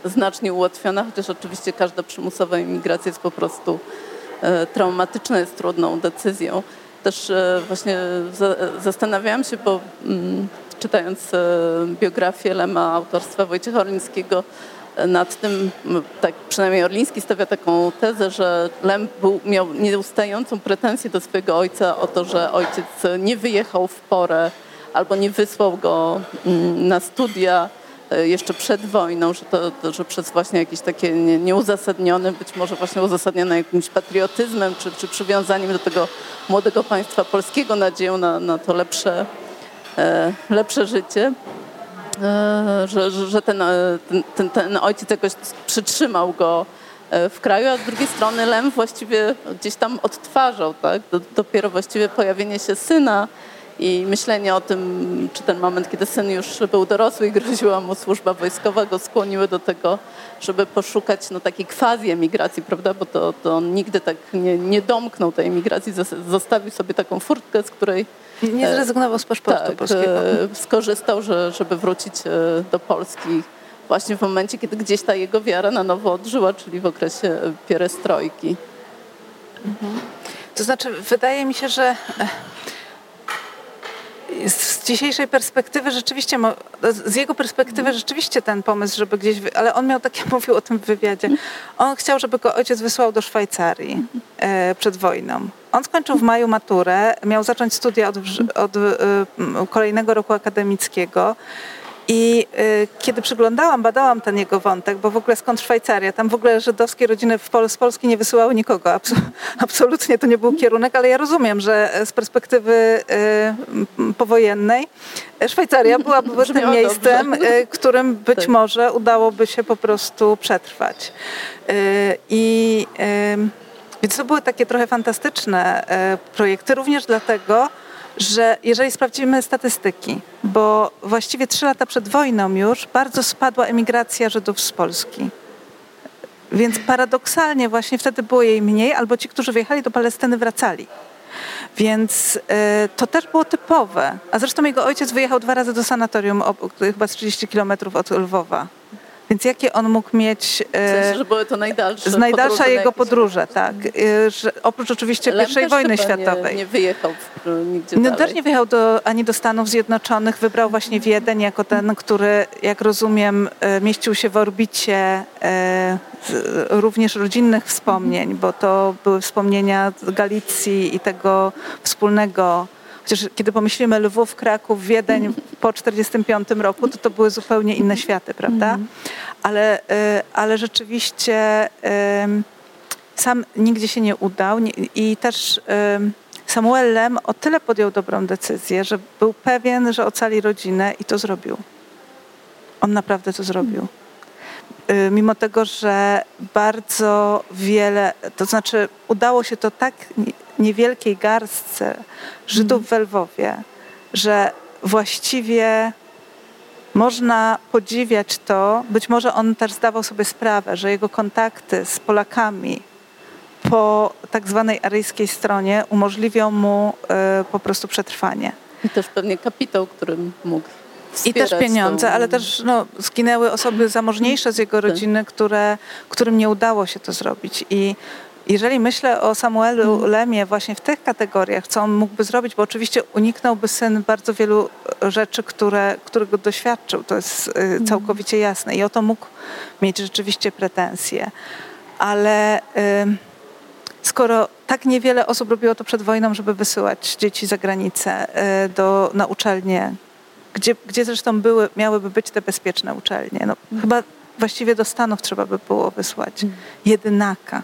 znacznie ułatwiona, chociaż oczywiście każda przymusowa emigracja jest po prostu traumatyczna, jest trudną decyzją. Też właśnie zastanawiałam się, bo mm, czytając e, biografię Lema autorstwa Wojciecha Orlińskiego, e, nad tym, tak przynajmniej Orliński stawia taką tezę, że Lem był, miał nieustającą pretensję do swojego ojca o to, że ojciec nie wyjechał w porę albo nie wysłał go na studia e, jeszcze przed wojną, że, to, że przez właśnie jakieś takie nieuzasadnione, być może właśnie uzasadnione jakimś patriotyzmem czy, czy przywiązaniem do tego młodego państwa polskiego, nadzieją na, na to lepsze lepsze życie, e, że, że ten, e, ten, ten ojciec jakoś przytrzymał go w kraju, a z drugiej strony Lem właściwie gdzieś tam odtwarzał, tak? Dopiero właściwie pojawienie się syna i myślenie o tym, czy ten moment, kiedy syn już był dorosły i groziła mu służba wojskowa, go skłoniły do tego, żeby poszukać no, takiej quasi emigracji, prawda? Bo to, to on nigdy tak nie, nie domknął tej emigracji, zostawił sobie taką furtkę, z której nie zrezygnował z paszportu tak, polskiego. E, skorzystał, że, żeby wrócić e, do Polski właśnie w momencie, kiedy gdzieś ta jego wiara na nowo odżyła, czyli w okresie pierestrojki. Mhm. To znaczy, wydaje mi się, że z dzisiejszej perspektywy rzeczywiście, z jego perspektywy rzeczywiście ten pomysł, żeby gdzieś, ale on miał takie, mówił o tym w wywiadzie, on chciał, żeby go ojciec wysłał do Szwajcarii e, przed wojną. On skończył w maju maturę, miał zacząć studia od, od e, kolejnego roku akademickiego I y, kiedy przyglądałam, badałam ten jego wątek, bo w ogóle skąd Szwajcaria? Tam w ogóle żydowskie rodziny Pol z Polski nie wysyłały nikogo. Abs absolutnie to nie był kierunek, ale ja rozumiem, że z perspektywy y, powojennej Szwajcaria byłaby tym miejscem, y, którym być tak. może udałoby się po prostu przetrwać. I więc to były takie trochę fantastyczne projekty, również dlatego, że jeżeli sprawdzimy statystyki, bo właściwie trzy lata przed wojną już bardzo spadła emigracja Żydów z Polski. Więc paradoksalnie właśnie wtedy było jej mniej, albo ci, którzy wyjechali do Palestyny, wracali. Więc y, to też było typowe. A zresztą jego ojciec wyjechał dwa razy do sanatorium, chyba z 30 kilometrów od Lwowa. Więc jakie on mógł mieć... W sensie, że były to najdalsze Z najdalsza jego podróże, tak. E, że oprócz oczywiście Lem pierwszej wojny światowej. Nie, nie wyjechał nigdzie no, dalej. też nie wyjechał do, ani do Stanów Zjednoczonych. Wybrał właśnie Wiedeń jako ten, który, jak rozumiem, e, mieścił się w orbicie e, również rodzinnych wspomnień, bo to były wspomnienia Galicji i tego wspólnego Chociaż kiedy pomyślimy Lwów, Kraków, Wiedeń po 1945 roku, to to były zupełnie inne światy, prawda? Mhm. Ale, y, ale rzeczywiście sam nigdzie się nie udał i też Samuel Lem o tyle podjął dobrą decyzję, że był pewien, że ocali rodzinę i to zrobił. On naprawdę to zrobił. Y, mimo tego, że bardzo wiele, to znaczy udało się to tak niewielkiej garstce Żydów w Lwowie, że właściwie można podziwiać to, być może on też zdawał sobie sprawę, że jego kontakty z Polakami po tak zwanej aryjskiej stronie umożliwią mu y, po prostu przetrwanie. I też pewnie kapitał, którym mógł i też pieniądze, ale też no, zginęły osoby zamożniejsze z jego rodziny, które, którym nie udało się to zrobić. I jeżeli myślę o Samuelu mhm. Lemie właśnie w tych kategoriach, co on mógłby zrobić, bo oczywiście uniknąłby syn bardzo wielu rzeczy, które, którego doświadczył, to jest y, mhm. całkowicie jasne i o to mógł mieć rzeczywiście pretensje. Ale skoro tak niewiele osób robiło to przed wojną, żeby wysyłać dzieci za granicę y, do, na uczelnie, gdzie, gdzie zresztą były, miałyby być te bezpieczne uczelnie, no, mhm. chyba właściwie do Stanów trzeba by było wysłać jedynaka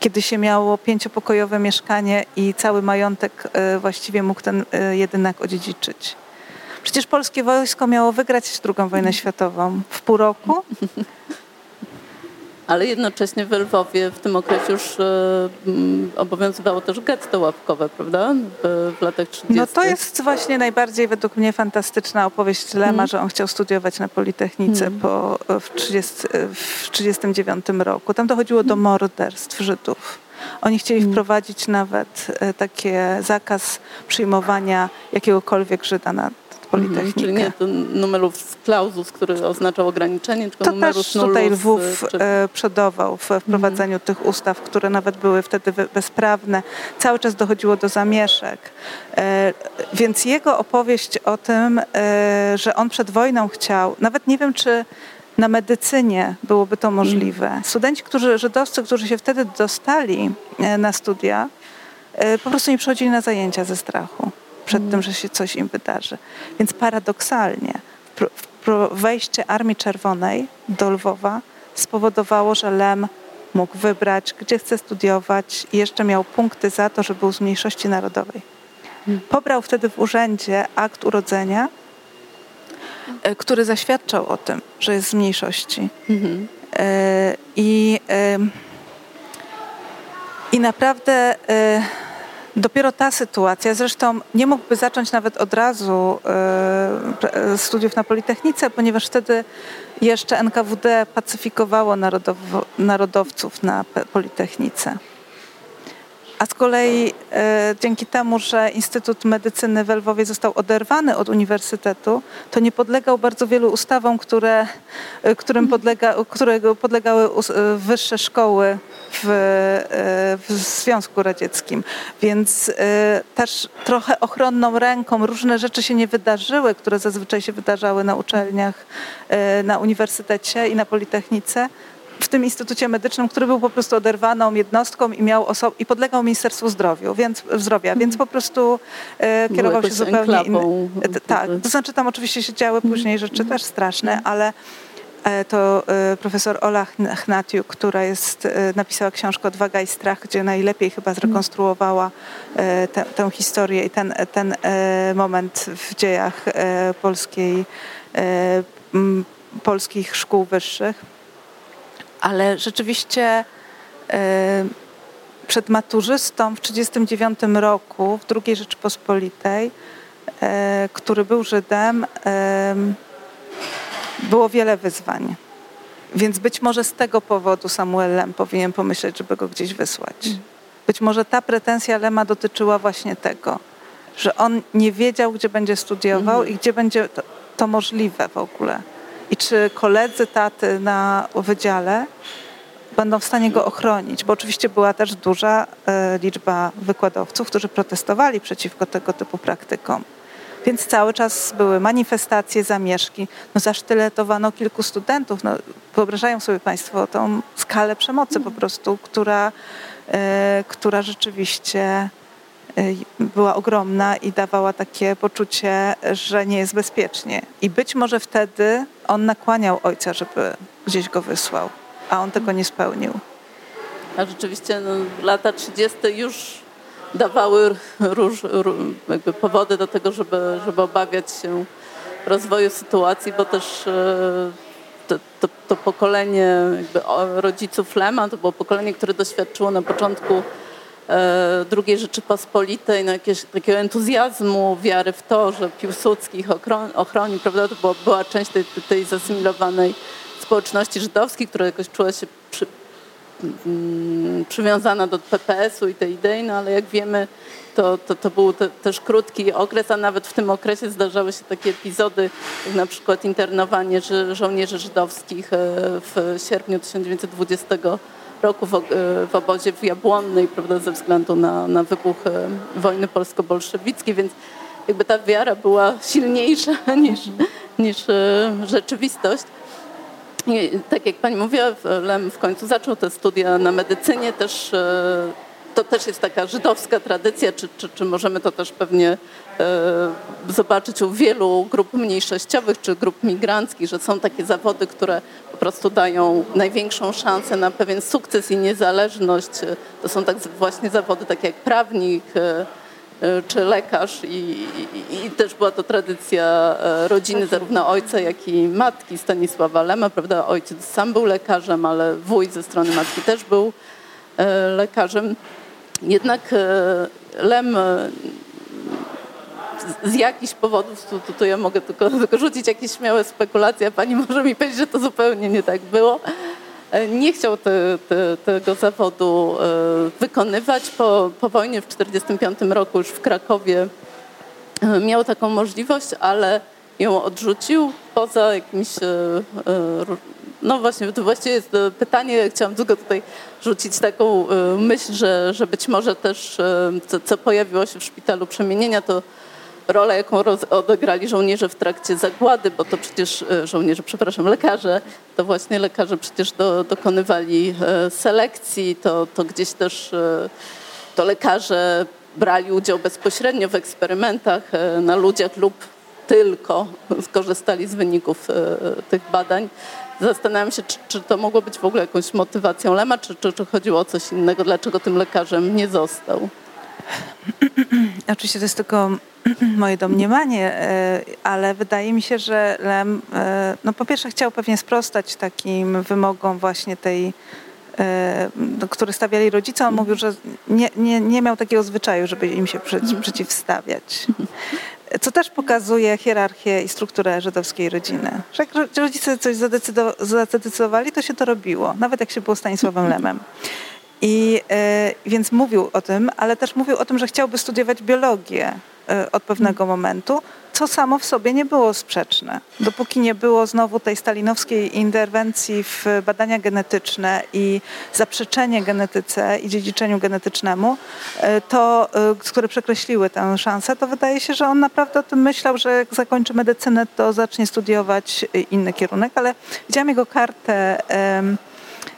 kiedy się miało pięciopokojowe mieszkanie i cały majątek e, właściwie mógł ten e, jedynak odziedziczyć. Przecież polskie wojsko miało wygrać II wojnę światową w pół roku. Ale jednocześnie w Lwowie w tym okresie już e, obowiązywało też getto łapkowe, prawda? W, latach 30. No to jest właśnie najbardziej według mnie fantastyczna opowieść Lema, mm. że on chciał studiować na Politechnice mm. po, w 1939 roku. Tam dochodziło do morderstw Żydów. Oni chcieli mm. wprowadzić nawet e, takie zakaz przyjmowania jakiegokolwiek Żyda na Mhm, czyli nie to numerus clausus, który oznaczał ograniczenie, tylko to numerus też tutaj Lwów czy... E, przodował w wprowadzeniu mhm. tych ustaw, które nawet były wtedy bezprawne. Cały czas dochodziło do zamieszek. E, więc jego opowieść o tym, e, że on przed wojną chciał, nawet nie wiem, czy na medycynie byłoby to możliwe. Mhm. Studenci, którzy, żydowscy, którzy się wtedy dostali na studia, po prostu nie przychodzili na zajęcia ze strachu przed tym, że się coś im wydarzy. Więc paradoksalnie wejście Armii Czerwonej do Lwowa spowodowało, że Lem mógł wybrać, gdzie chce studiować i jeszcze miał punkty za to, że był z mniejszości narodowej. Pobrał wtedy w urzędzie akt urodzenia, e, który zaświadczał o tym, że jest z mniejszości. Mhm. E, I, I naprawdę e, Dopiero ta sytuacja, zresztą nie mógłby zacząć nawet od razu e, studiów na Politechnice, ponieważ wtedy jeszcze NKWD pacyfikowało narodow narodowców na Politechnice. A z kolei e, dzięki temu, że Instytut Medycyny w Lwowie został oderwany od uniwersytetu, to nie podlegał bardzo wielu ustawom, które, e, którym podlega, którego podlegały e, wyższe szkoły w, e, w Związku Radzieckim. Więc e, też trochę ochronną ręką różne rzeczy się nie wydarzyły, które zazwyczaj się wydarzały na uczelniach, e, na uniwersytecie i na Politechnice w tym instytucie medycznym, który był po prostu oderwaną jednostką i miał oso- i podlegał Ministerstwu Zdrowiu, więc, Zdrowia, więc po prostu e, kierował się zupełnie innym. Tak, to znaczy tam oczywiście się działy później rzeczy też straszne, ale E, to e, profesor Ola Hnatiuk, która jest, e, napisała książkę Odwaga i strach, gdzie najlepiej chyba zrekonstruowała tę, tę historię i ten, ten moment w dziejach polskiej, polskich szkół wyższych. Ale rzeczywiście przed maturzystą w 1939 roku w II Rzeczypospolitej, który był Żydem, było wiele wyzwań. Więc być może z tego powodu Samuel Lem powinien pomyśleć, żeby go gdzieś wysłać. Mm. Być może ta pretensja Lema dotyczyła właśnie tego, że on nie wiedział, gdzie będzie studiował mm. i gdzie będzie to, to, możliwe w ogóle. I czy koledzy taty na wydziale będą w stanie go ochronić, bo oczywiście była też duża e, liczba wykładowców, którzy protestowali przeciwko tego typu praktykom. Więc cały czas były manifestacje, zamieszki. No zasztyletowano kilku studentów. No, wyobrażają sobie Państwo tą skalę przemocy po prostu, która, e, która rzeczywiście była ogromna i dawała takie poczucie, że nie jest bezpiecznie. I być może wtedy on nakłaniał ojca, żeby gdzieś go wysłał, a on tego nie spełnił. A rzeczywiście no, lata 30. już dawały róż, jakby powody do tego, żeby, żeby obawiać się rozwoju sytuacji, bo też e, to, to, to pokolenie rodziców Lema to było pokolenie, które doświadczyło na początku II Rzeczypospolitej no jakiegoś takiego entuzjazmu, wiary w to, że Piłsudski ich ochroni, prawda? To była, była część tej, tej zasymilowanej społeczności żydowskiej, która jakoś czuła się przy, Mm, przywiązana do PPS-u i tej idei, no ale jak wiemy, to, to, to był te, też krótki okres, a nawet w tym okresie zdarzały się takie epizody, jak na przykład internowanie żo żołnierzy żydowskich e, w sierpniu 1920 roku w, e, w obozie w Jabłonnej, prawda, ze względu na, na wybuch e, wojny polsko-bolszewickiej, więc jakby ta wiara była silniejsza niż, niż rzeczywistość. I tak jak pani mówiła, Lem w końcu zaczął te studia na medycynie, też e, to też jest taka żydowska tradycja, czy, czy, czy możemy to też pewnie e, zobaczyć u wielu grup mniejszościowych czy grup migranckich, że są takie zawody, które prostu dają największą szansę na pewien sukces i niezależność. To są tak właśnie zawody takie jak prawnik, e, E, czy lekarz i, i, i, też była to tradycja e, rodziny zarówno ojca, jak i matki Stanisława Lema, prawda? Ojciec sam był lekarzem, ale wuj ze strony matki też był lekarzem. Jednak Lem z jakichś powodów, tu, tu, ja mogę tylko, tylko rzucić jakieś śmiałe spekulacje, a pani może mi powiedzieć, że to zupełnie nie tak było E, nie chciał te, te, tego zawodu e, wykonywać. Po, po wojnie w 1945 roku już w Krakowie e, miał taką możliwość, ale ją odrzucił poza jakimś no właśnie, to właściwie jest pytanie, chciałam tylko tutaj rzucić taką myśl, że, że być może też, co, co pojawiło się w szpitalu przemienienia, to rolę, jaką odegrali żołnierze w trakcie zagłady, bo to przecież e, żołnierze, przepraszam, lekarze, to właśnie lekarze przecież do, dokonywali e, selekcji, to, to gdzieś też e, to lekarze brali udział bezpośrednio w eksperymentach na ludziach lub tylko skorzystali z wyników tych badań. Zastanawiam się, czy, czy, to mogło być w ogóle jakąś motywacją Lema, czy, czy, czy chodziło o coś innego, dlaczego tym lekarzem nie został. Oczywiście to jest tylko moje domniemanie, e, ale wydaje mi się, że Lem, e, no po pierwsze chciał pewnie sprostać takim wymogom właśnie tej, e, no, które stawiali rodzice. On mówił, że nie, nie, nie miał takiego zwyczaju, żeby im się przeciwstawiać. Co też pokazuje hierarchię i strukturę żydowskiej rodziny. Że jak rodzice coś zadecydowali, to się to robiło, nawet jak się było Stanisławem Lemem. I e, więc mówił o tym, ale też mówił o tym, że chciałby studiować biologię e, od pewnego momentu, co samo w sobie nie było sprzeczne. Dopóki nie było znowu tej stalinowskiej interwencji w badania genetyczne i zaprzeczenie genetyce i dziedziczeniu genetycznemu, e, to, które przekreśliły tę szansę, to wydaje się, że on naprawdę o tym myślał, że jak zakończy medycynę, to zacznie studiować inny kierunek, ale widziałam jego kartę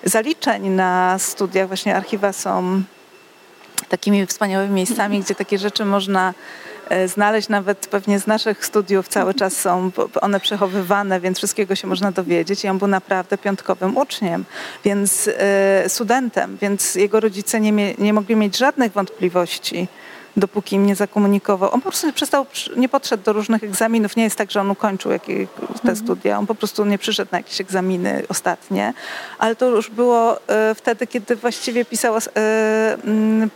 zaliczeń na studiach. Właśnie archiwa są takimi wspaniałymi miejscami, gdzie takie rzeczy można e, znaleźć nawet pewnie z naszych studiów cały czas są one przechowywane, więc wszystkiego się można dowiedzieć. I on był naprawdę piątkowym uczniem, więc e, studentem, więc jego rodzice nie, nie mogli mieć żadnych wątpliwości dopóki im nie zakomunikował. On po prostu nie przestał, nie podszedł do różnych egzaminów. Nie jest tak, że on ukończył jakieś te mhm. studia. On po prostu nie przyszedł na jakieś egzaminy ostatnie. Ale to już było e, wtedy, kiedy właściwie pisał, e,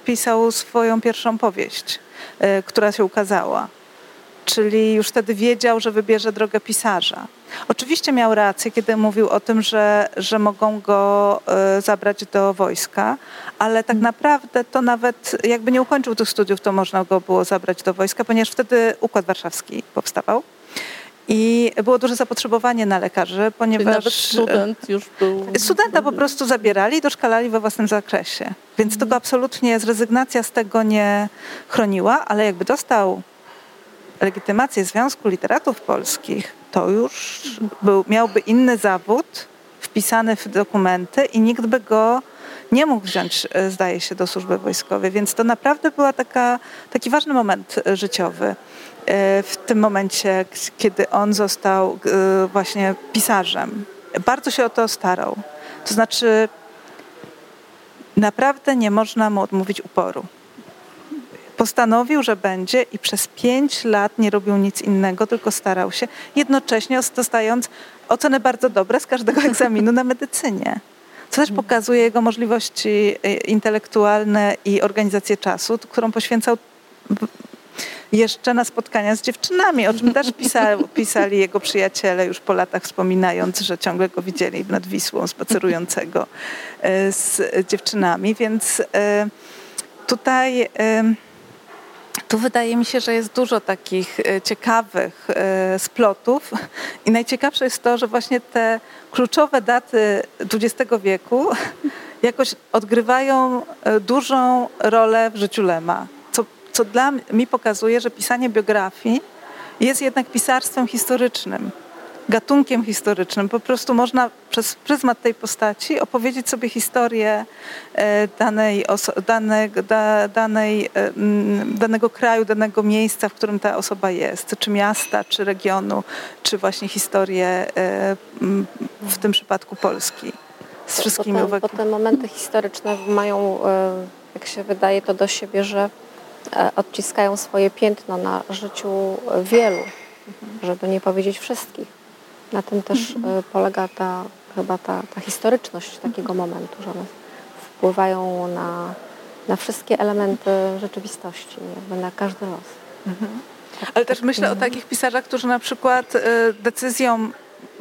pisał swoją pierwszą powieść, e, która się ukazała czyli już wtedy wiedział, że wybierze drogę pisarza. Oczywiście miał rację, kiedy mówił o tym, że, że mogą go e, zabrać do wojska, ale tak naprawdę to nawet jakby nie ukończył tych studiów, to można go było zabrać do wojska, ponieważ wtedy Układ Warszawski powstawał. I było duże zapotrzebowanie na lekarzy, ponieważ. Czyli nawet student już był. Studenta po prostu zabierali i doszkalali we własnym zakresie. Więc to go absolutnie, zrezygnacja z tego nie chroniła, ale jakby dostał legitymację Związku Literatów Polskich, to już był, miałby inny zawód wpisany w dokumenty i nikt by go nie mógł wziąć, e, zdaje się, do służby wojskowej. Więc to naprawdę był taki ważny moment e, życiowy e, w tym momencie, kiedy on został właśnie pisarzem. Bardzo się o to starał. To znaczy, naprawdę nie można mu odmówić uporu postanowił, że będzie i przez pięć lat nie robił nic innego, tylko starał się, jednocześnie dostając oceny bardzo dobre z każdego egzaminu na medycynie. Co też pokazuje jego możliwości e, intelektualne i organizację czasu, którą poświęcał jeszcze na spotkania z dziewczynami, o czym też pisali, pisali jego przyjaciele już po latach, wspominając, że ciągle go widzieli nad Wisłą spacerującego e, z dziewczynami. Więc e, tutaj tu wydaje mi się, że jest dużo takich e, ciekawych e, splotów. I najciekawsze jest to, że właśnie te kluczowe daty XX wieku jakoś odgrywają e, dużą rolę w życiu Lema, co, co dla mnie pokazuje, że pisanie biografii jest jednak pisarstwem historycznym gatunkiem historycznym. Po prostu można przez pryzmat tej postaci opowiedzieć sobie historię e, danej, danej, danej, e, danego kraju, danego miejsca, w którym ta osoba jest, czy miasta, czy regionu, czy właśnie historię e, w tym przypadku Polski. Z wszystkimi bo, te, bo te momenty historyczne mają, jak się wydaje, to do siebie, że odciskają swoje piętno na życiu wielu, żeby nie powiedzieć wszystkich. Na tym też mhm. e, polega ta, chyba ta, ta historyczność takiego momentu, że one wpływają na, na wszystkie elementy rzeczywistości, jakby na każdy los. Mhm. Tak, Ale tak, też myślę o takich pisarzach, którzy na przykład e, decyzją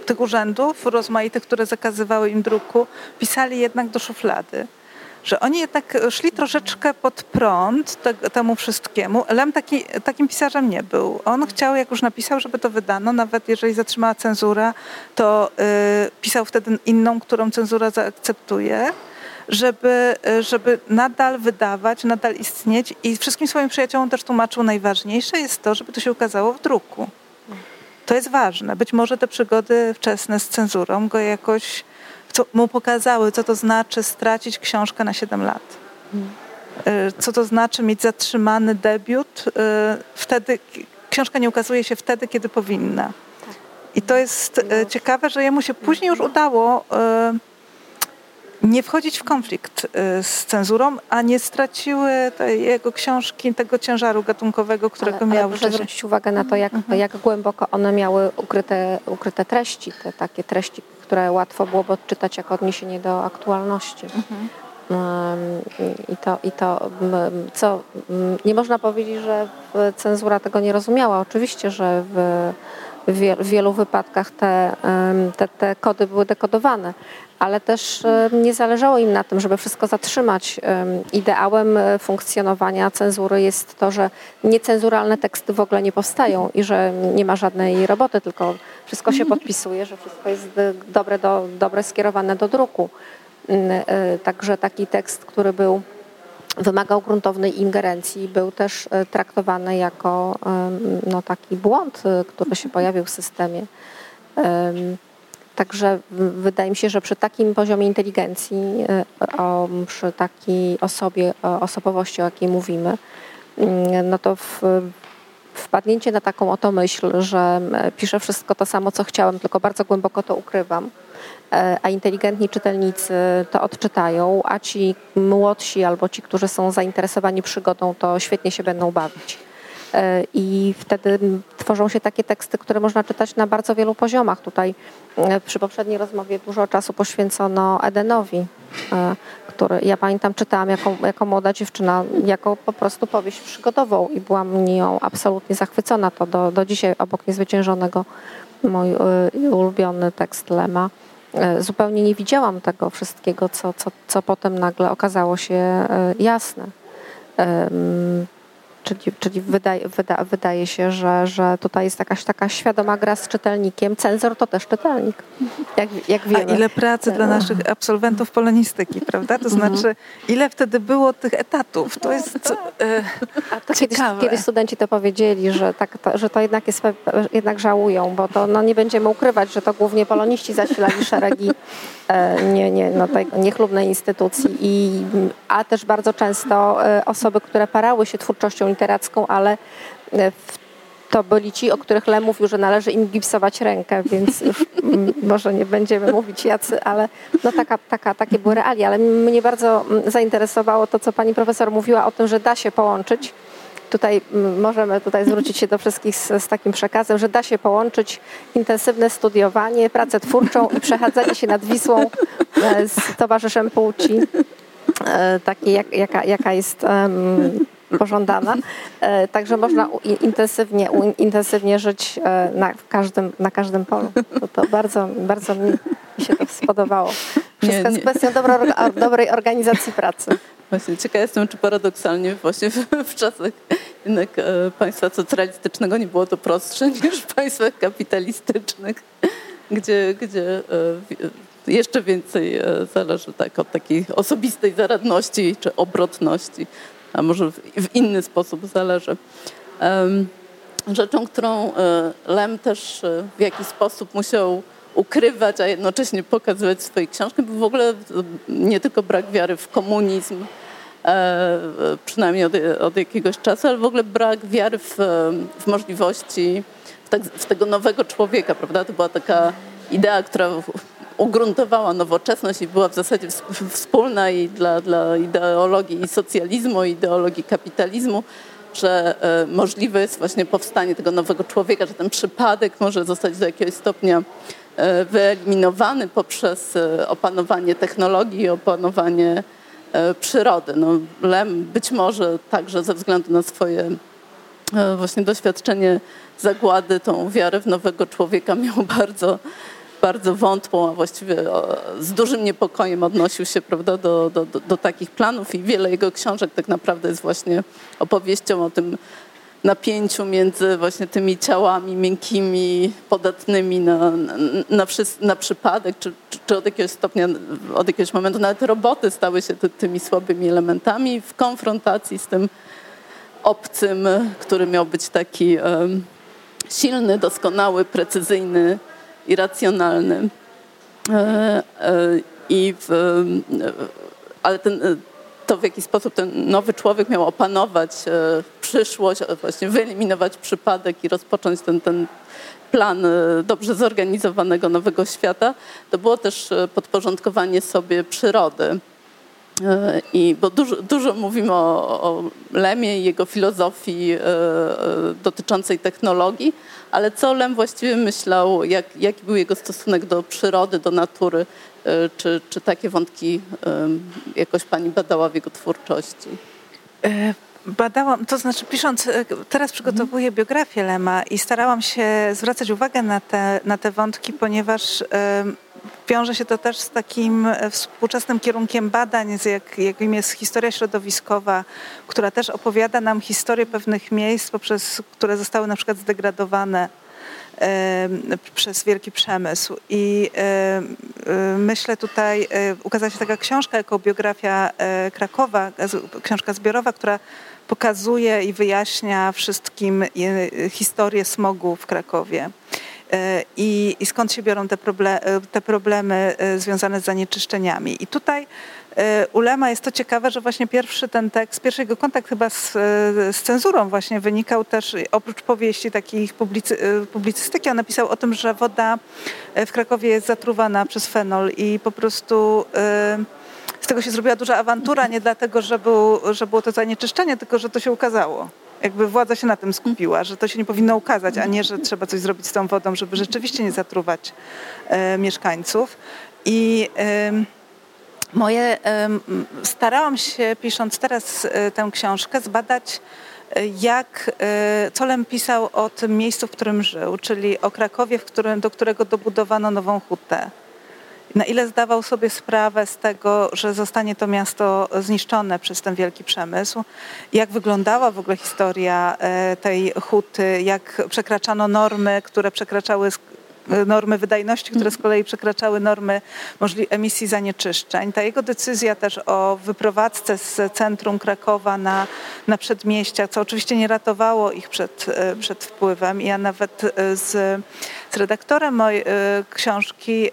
tych urzędów rozmaitych, które zakazywały im druku, pisali jednak do szuflady że oni jednak szli troszeczkę pod prąd te, temu wszystkiemu. Lem taki, takim pisarzem nie był. On chciał, jak już napisał, żeby to wydano, nawet jeżeli zatrzymała cenzura, to y, pisał wtedy inną, którą cenzura zaakceptuje żeby, żeby nadal wydawać, nadal istnieć i wszystkim swoim przyjaciołom też tłumaczył, najważniejsze jest to, żeby to się ukazało w druku. To jest ważne. Być może te przygody wczesne z cenzurą go jakoś co mu pokazały, co to znaczy stracić książkę na 7 lat. Y, co to znaczy mieć zatrzymany debiut. Y, wtedy, książka nie ukazuje się wtedy, kiedy powinna. I to jest y, ciekawe, że jemu się później już udało nie wchodzić w konflikt z cenzurą, a nie straciły jego książki tego ciężaru gatunkowego, którego ale, miały. Ale proszę zwrócić uwagę na to, jak, mhm. jak głęboko one miały ukryte, ukryte treści, te takie treści, które łatwo byłoby odczytać jako odniesienie do aktualności. Mhm. I to, I to, co nie można powiedzieć, że cenzura tego nie rozumiała. Oczywiście, że w, w wielu wypadkach te, te, te kody były dekodowane, ale też nie zależało im na tym, żeby wszystko zatrzymać. Ideałem e, funkcjonowania cenzury jest to, że niecenzuralne teksty w ogóle nie powstają i że nie ma żadnej roboty, tylko wszystko się podpisuje, że wszystko jest dobre, do, dobre skierowane do druku. E, także taki tekst, który był wymagał gruntownej ingerencji, był też e, traktowany jako no, taki błąd, który się pojawił w systemie. Także wydaje mi się, że przy takim poziomie inteligencji, o, przy takiej osobie, osobowości, o jakiej mówimy, mm, no to w, wpadnięcie na taką oto myśl, że piszę wszystko to samo, co chciałem, tylko bardzo głęboko to ukrywam, e, a inteligentni czytelnicy to odczytają, a ci młodsi albo ci, którzy są zainteresowani przygodą, to świetnie się będą bawić. E, I wtedy tworzą się takie teksty, które można czytać na bardzo wielu poziomach. Tutaj e, przy poprzedniej rozmowie dużo czasu poświęcono Edenowi, który ja pamiętam czytałam jako, jako młoda dziewczyna, jako po prostu powieść przygodową i byłam nią absolutnie zachwycona. To do, do dzisiaj obok Niezwyciężonego mój y, ulubiony tekst Lema. Y, zupełnie nie widziałam tego wszystkiego, co, co, co potem nagle okazało się y, jasne. Czyli, czyli wydaje, wyda, wydaje się, że, że tutaj jest jakaś taka świadoma gra z czytelnikiem. Cenzor to też czytelnik, jak, jak wiemy. A ile pracy dla naszych absolwentów polonistyki, prawda? To mhm. znaczy, ile wtedy było tych etatów? To jest e, A to kiedyś, kiedyś, studenci to powiedzieli, że, tak, to, że to jednak, jest, jednak żałują, bo to no, nie będziemy ukrywać, że to głównie poloniści zasilali szeregi e, nie, nie, no, tej niechlubnej instytucji. I, a też bardzo często e, osoby, które parały się twórczością literacką, ale e, to byli ci, o których Le mówił, że należy im gipsować rękę, więc już może nie będziemy mówić jacy, ale no taka, taka, takie były realia. Ale mnie bardzo zainteresowało to, co pani profesor mówiła o tym, że da się połączyć tutaj możemy tutaj zwrócić się do wszystkich z, z, takim przekazem, że da się połączyć intensywne studiowanie, pracę twórczą i przechadzanie się nad Wisłą e, z towarzyszem płci, e, takiej jak, jaka, jaka jest um, pożądana. E, także można intensywnie, intensywnie żyć e, na każdym, na każdym polu. To, to bardzo, bardzo mi się to spodobało. Wszystko jest kwestią dobro, dobrej organizacji pracy. Właśnie ciekawa jestem, czy paradoksalnie właśnie w, w czasach jednak e, państwa socjalistycznego nie było to prostsze niż w państwach kapitalistycznych, gdzie, gdzie jeszcze więcej zależy tak od takiej osobistej zaradności czy obrotności a może w inny sposób zależy. Rzeczą, którą e, Lem też e, w jakiś sposób musiał ukrywać, a jednocześnie pokazywać w swojej książce, był w ogóle nie tylko brak wiary w komunizm, e, przynajmniej od, od jakiegoś czasu, ale w ogóle brak wiary w, w możliwości w, tak, w tego nowego człowieka, prawda? To była taka idea, która ugruntowała nowoczesność i była w zasadzie wspólna i dla, dla ideologii socjalizmu, i ideologii kapitalizmu, że e, możliwe jest właśnie powstanie tego nowego człowieka, że ten przypadek może zostać do jakiegoś stopnia e, wyeliminowany poprzez e, opanowanie technologii, opanowanie przyrody. No, Lem być może także ze względu na swoje właśnie doświadczenie zagłady, tą wiarę w nowego człowieka miał bardzo bardzo wątłą, a właściwie z dużym niepokojem odnosił się prawda, do, do, do, takich planów i wiele jego książek tak naprawdę jest właśnie opowieścią o tym napięciu między właśnie tymi ciałami miękkimi, podatnymi na, na, na, na przypadek, czy, czy, czy, od jakiegoś stopnia, od jakiegoś momentu nawet roboty stały się ty, tymi słabymi elementami w konfrontacji z tym obcym, który miał być taki silny, doskonały, precyzyjny, irracjonalny. E, e, I w, e, ale ten, to, w jaki sposób ten nowy człowiek miał opanować przyszłość, właśnie wyeliminować przypadek i rozpocząć ten, ten plan dobrze zorganizowanego nowego świata, to było też podporządkowanie sobie przyrody. I, bo dużo, dużo mówimy o, o Lemie i jego filozofii dotyczącej technologii, ale co Lem właściwie myślał, jak, jaki był jego stosunek do przyrody, do natury? E, czy, czy takie wątki jakoś pani badała w jego twórczości? E, badałam, to znaczy pisząc, e, teraz przygotowuję biografię Lema i starałam się zwracać uwagę na te, na te wątki, ponieważ wiąże się to też z takim e, współczesnym kierunkiem badań, jak, jakim jest historia środowiskowa, która też opowiada nam historię pewnych miejsc, poprzez które zostały na przykład zdegradowane przez wielki przemysł. I myślę tutaj, e, ukazała się taka książka jako biografia e, Krakowa, książka zbiorowa, która pokazuje i wyjaśnia wszystkim historię smogu w Krakowie. I, i skąd się biorą te, proble te problemy związane z zanieczyszczeniami. I tutaj u Lema jest to ciekawe, że właśnie pierwszy ten tekst, pierwszy jego kontakt chyba z, z cenzurą właśnie wynikał też, oprócz powieści takich publicy, publicystyki, on napisał o tym, że woda w Krakowie jest zatruwana przez fenol i po prostu z tego się zrobiła duża awantura, nie dlatego, że, był, że było to zanieczyszczenie, tylko że to się ukazało jakby władza się na tym skupiła, że to się nie powinno ukazać, a nie, że trzeba coś zrobić z tą wodą, żeby rzeczywiście nie zatruwać e, mieszkańców. I e, moje, e, starałam się, pisząc teraz e, tę książkę, zbadać e, jak e, Colem pisał o tym miejscu, w którym żył, czyli o Krakowie, którym, do którego dobudowano nową hutę na ile zdawał sobie sprawę z tego, że zostanie to miasto zniszczone przez ten wielki przemysł, jak wyglądała w ogóle historia e, tej huty, jak przekraczano normy, które przekraczały normy wydajności, które z kolei przekraczały normy emisji zanieczyszczeń. Ta jego decyzja też o wyprowadzce z centrum Krakowa na, na przedmieścia, co oczywiście nie ratowało ich przed, e, przed wpływem. Ja nawet e, z, z redaktorem mojej e, książki